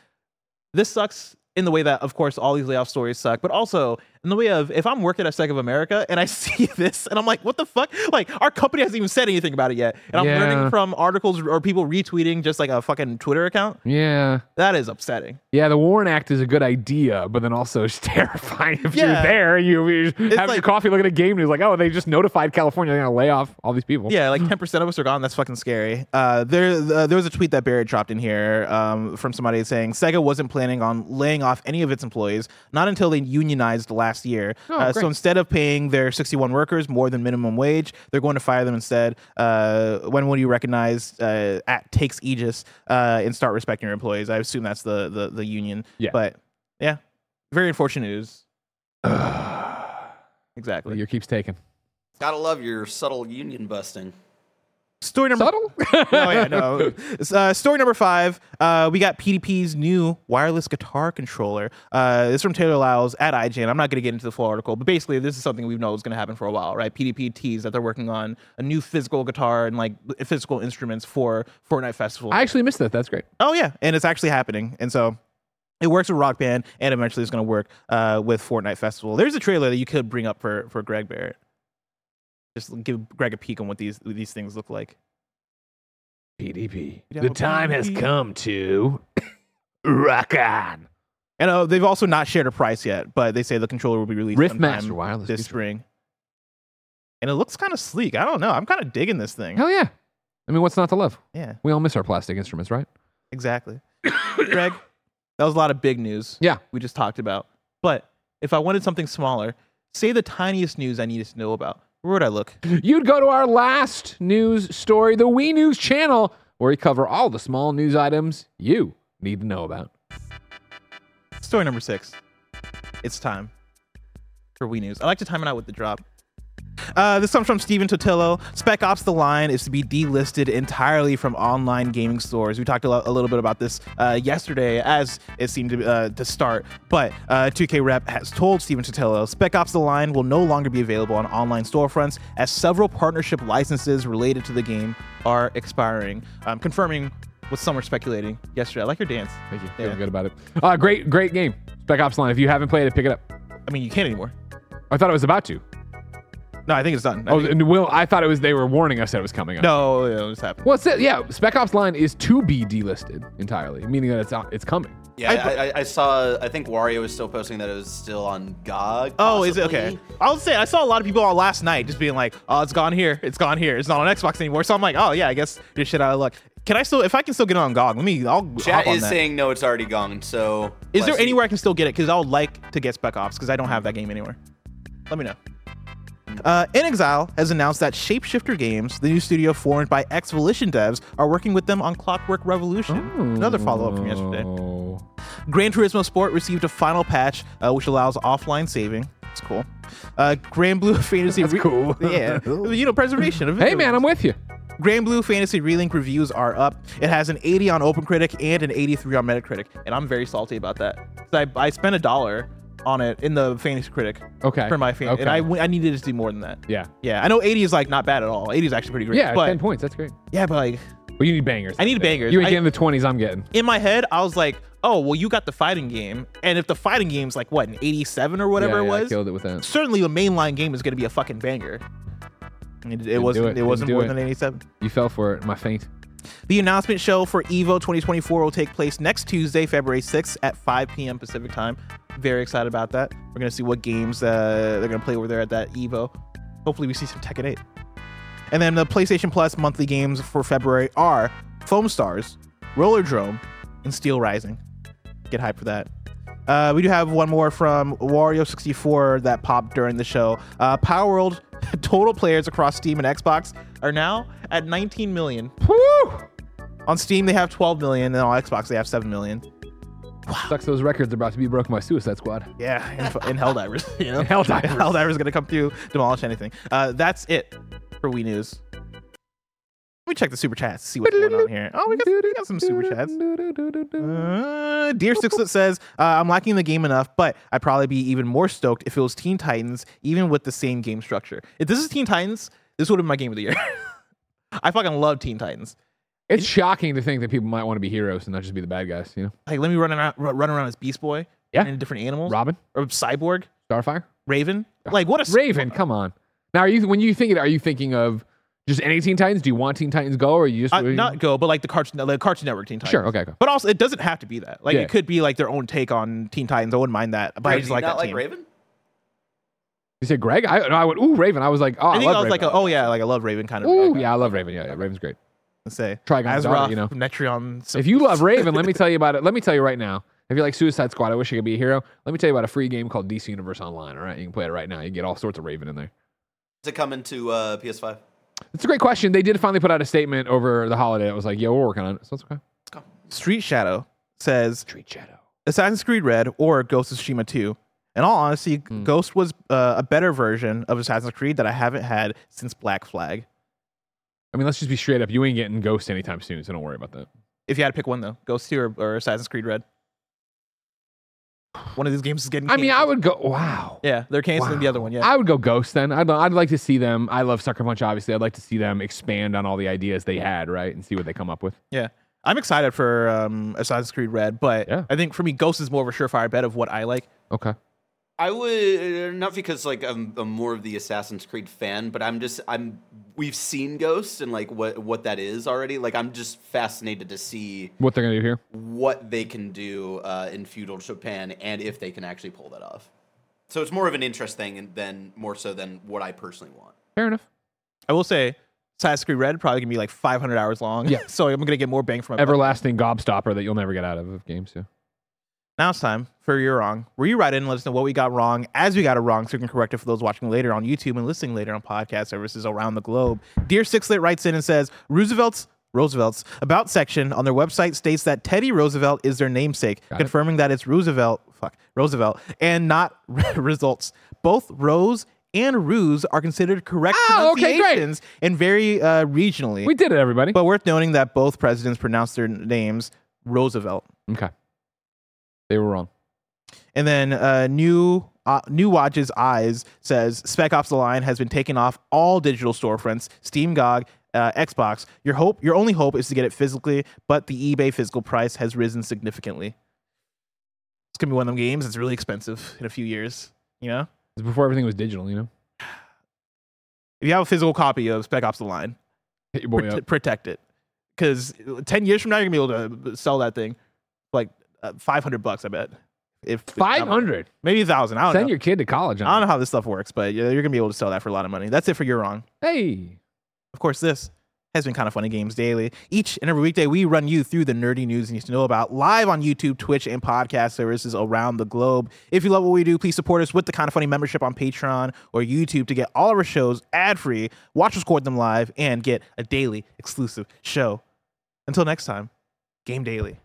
This sucks in the way that, of course, all these layoff stories suck, but also in the way of if I'm working at Sega of America and I see this and I'm like, what the fuck? Like, our company hasn't even said anything about it yet. And I'm Yeah. learning from articles or people retweeting just like a fucking Twitter account. Yeah. That is upsetting. Yeah, the WARN Act is a good idea, but then also it's terrifying if you're Yeah. there. You, you have your coffee, looking at a game news, like, oh, they just notified California they're gonna lay off all these people. Yeah, like 10% of us are gone. That's fucking scary. Uh, there, uh, there was a tweet that Barrett dropped in here um, from somebody saying Sega wasn't planning on laying off any of its employees, not until they unionized last year. Oh, uh, so instead of paying their 61 workers more than minimum wage, they're going to fire them instead. Uh, when will you recognize uh, at takes Aegis uh, and start respecting your employees? I assume that's the the, the union. Yeah. But yeah, very unfortunate news. exactly. Your keeps taking. Gotta love your subtle union busting. Story number Subtle? oh yeah, no. Uh, story number five. Uh, we got PDP's new wireless guitar controller. Uh, this is from Taylor Lyles at IGN. I'm not going to get into the full article, but basically, this is something we know is going to happen for a while, right? PDP teased that they're working on a new physical guitar and like physical instruments for Fortnite Festival. I actually missed that. That's great. Oh yeah, and it's actually happening, and so it works with Rock Band, and eventually it's going to work uh, with Fortnite Festival. There's a trailer that you could bring up for for Greg Barrett. Just give Greg a peek on what these these things look like. PDP. The time has come to rock on. And uh, they've also not shared a price yet, but they say the controller will be released Riftmaster wireless this feature. spring. And it looks kind of sleek. I don't know. I'm kind of digging this thing. Hell yeah. I mean, what's not to love? Yeah, We all miss our plastic instruments, right? exactly. Greg, that was a lot of big news. Yeah. we just talked about. But if I wanted something smaller, say the tiniest news I needed to know about, where would I look? You'd go to our last news story, the Wee News channel, where we cover all the small news items you need to know about. Story number six. It's time for Wee News. I like to time it out with the drop. Uh, this comes from Stephen Totilo. Spec Ops The Line is to be delisted entirely from online gaming stores. We talked a, lo- a little bit about this uh, yesterday as it seemed to, uh, to start, but uh, 2K Rep has told Stephen Totilo Spec Ops The Line will no longer be available on online storefronts as several partnership licenses related to the game are expiring, um, confirming what some were speculating yesterday. I like your dance. Thank you. Yeah. Feeling good about it. Uh, great, great game. Spec Ops The Line. If you haven't played it, pick it up. I mean, you can't anymore. I thought it was about to. No, I think it's done. I Oh, think- and Will, I thought it was they were warning us that it was coming up. no, no, it's happened. Well, it's it. Yeah, Spec Ops Line is to be delisted entirely, meaning that it's out, it's coming. Yeah, I, I, I saw. I think Wario was still posting that it was still on GOG. Oh, is it possibly. okay? I'll say I saw a lot of people on last night just being like, "Oh, it's gone here. It's gone here. It's not on Xbox anymore." So I'm like, "Oh yeah, I guess you're shit out of luck." Can I still, if I can still get it on GOG, let me. I'll Chat hop on is that. saying no, it's already gone. So Is there bless you. anywhere I can still get it? Because I would like to get Spec Ops because I don't have that game anywhere. Let me know. Uh, inXile has announced that Shapeshifter Games, the new studio formed by ex Volition devs, are working with them on Clockwork Revolution. Another follow up from yesterday. Oh. Gran Turismo Sport received a final patch, uh, which allows offline saving. It's cool. Uh, Granblue Fantasy. That's cool. yeah, you know, preservation. Of Hey man, I'm with you. Granblue Fantasy Relink reviews are up. It has an 80 on OpenCritic and an 83 on Metacritic, and I'm very salty about that. I, I spent a dollar on it in the Fantasy Critic Okay. for my fan, Okay. and I, w- I needed to do more than that. Yeah. Yeah, I know 80 is like not bad at all. 80 is actually pretty great. Yeah, but ten points. That's great. yeah, but like But you need bangers. I need bangers. You ain't I- getting the twenties. I'm getting. in my head, I was like, oh well, you got the fighting game, and if the fighting game's like what an 87 or whatever yeah, it yeah, I killed it with that. certainly the mainline game is going to be a fucking banger. It, it wasn't. It, it, wasn't more it. than 87. You fell for it. My faint. The announcement show for EVO 2024 will take place next Tuesday, February 6th at 5 p.m. Pacific time. Very excited about that. We're gonna see what games uh, they're gonna play over there at that EVO. Hopefully, we see some Tekken 8. And then the PlayStation Plus monthly games for February are Foamstars, Roller Drome, and Steelrising. Get hyped for that. Uh, we do have one more from Wario64 that popped during the show. Uh, Palworld total players across Steam and Xbox are now at 19 million. Woo! On Steam, they have 12 million, and on Xbox, they have 7 million. Sucks those records are about to be broken by Suicide Squad. Yeah, in, in Helldivers. You know? Helldivers. Helldivers gonna come through, demolish anything. Uh, that's it for Wee News. Let me check the super chats to see what's going on here. Oh, we got, we got some super chats. Uh, Dear Sixlet says, uh, I'm lacking the game enough, but I'd probably be even more stoked if it was Teen Titans, even with the same game structure. If this is Teen Titans, this would have been my game of the year. I fucking love Teen Titans. It's shocking to think that people might want to be heroes and not just be the bad guys. You know, Like, let me run around, run around as Beast Boy. Yeah. And different animals. Robin, Or Cyborg. Starfire, Raven. Like, what a. Raven. Come on. Now, are you when you think it? Are you thinking of just any Teen Titans? Do you want Teen Titans Go, or are you just Uh, not Go, but like the Cartoon, the Cartoon Network Teen Titans. Sure, okay, okay. But also, it doesn't have to be that. Like, Yeah. it could be like their own take on Teen Titans. I wouldn't mind that. But I just like not that like team. Raven? You said Greg? I, no, I went, ooh, Raven. I was like, oh, I, I think love I was Raven. like, a, oh yeah, like I love Raven kind of. ooh, yeah, I love Raven. Yeah, yeah, Raven's great. Let's say Trigon's Azarath, daughter, you know. Metreon. If you love Raven, let me tell you about it. Let me tell you right now. If you like Suicide Squad, I wish I could be a hero. Let me tell you about a free game called DC Universe Online. All right, you can play it right now. You can get all sorts of Raven in there. Is it coming to uh, PS5? It's a great question. They did finally put out a statement over the holiday. It was like, "Yo, we're working on it." So it's okay. Street Shadow says Street Shadow. Assassin's Creed Red or Ghost of Tsushima 2. In all honesty, Hmm. Ghost was uh, a better version of Assassin's Creed that I haven't had since Black Flag. I mean, let's just be straight up. You ain't getting Ghost anytime soon, so don't worry about that. If you had to pick one though, Ghost 2 or, or Assassin's Creed Red. One of these games is getting. I mean, I would go. Wow. Yeah, they're canceling the other one. Yeah, I would go Ghost then. I'd, I'd like to see them. I love Sucker Punch, obviously. I'd like to see them expand on all the ideas they had, right, and see what they come up with. yeah. I'm excited for um, Assassin's Creed Red, but Yeah. I think for me, Ghost is more of a surefire bet of what I like. Okay. I would not because like I'm, I'm more of the Assassin's Creed fan, but I'm just I'm we've seen Ghosts and like what what that is already. Like I'm just fascinated to see What they're gonna do here? what they can do uh, in feudal Japan and if they can actually pull that off. So it's more of an interest thing than more so than what I personally want. Fair enough. I will say, Assassin's Creed Red probably gonna be like 500 hours long. Yeah. so I'm gonna get more bang for my buck. Everlasting gobstopper that you'll never get out of, of games. Yeah. Now it's time for You're Wrong, where you write in and let us know what we got wrong as we got it wrong so we can correct it for those watching later on YouTube and listening later on podcast services around the globe. Dear Sixlet writes in and says, Roosevelt's Roosevelt's about section on their website states that Teddy Roosevelt is their namesake, Got it. confirming that it's Roosevelt, fuck, Roosevelt, and not results. Both Rose and Ruse are considered correct Ah, okay, pronunciations and very uh, regionally. We did it, everybody. but worth noting that both presidents pronounced their names Roosevelt. okay. They were wrong. And then uh, new uh, new watches eyes says Spec Ops: The Line has been taken off all digital storefronts, Steam, GOG, uh, Xbox. Your hope, your only hope, is to get it physically, but the eBay physical price has risen significantly. It's gonna be one of them games that's really expensive in a few years. You know, It's before everything was digital, you know? if you have a physical copy of Spec Ops: The Line, Hit your boy prote- up. protect it, because ten years from now you're gonna be able to sell that thing uh, five hundred bucks. I bet. If 500. maybe a thousand. I don't Send know. your kid to college I on don't know how this stuff works, but yeah, you're gonna be able to sell that for a lot of money. That's it for You're Wrong. Hey. Of course, this has been kinda funny games daily. Each and every weekday, we run you through the nerdy news you need to know about live on YouTube, Twitch, and podcast services around the globe. If you love what we do, please support us with the kinda funny membership on Patreon or YouTube to get all of our shows ad free, watch us record them live, and get a daily exclusive show. Until next time, game daily.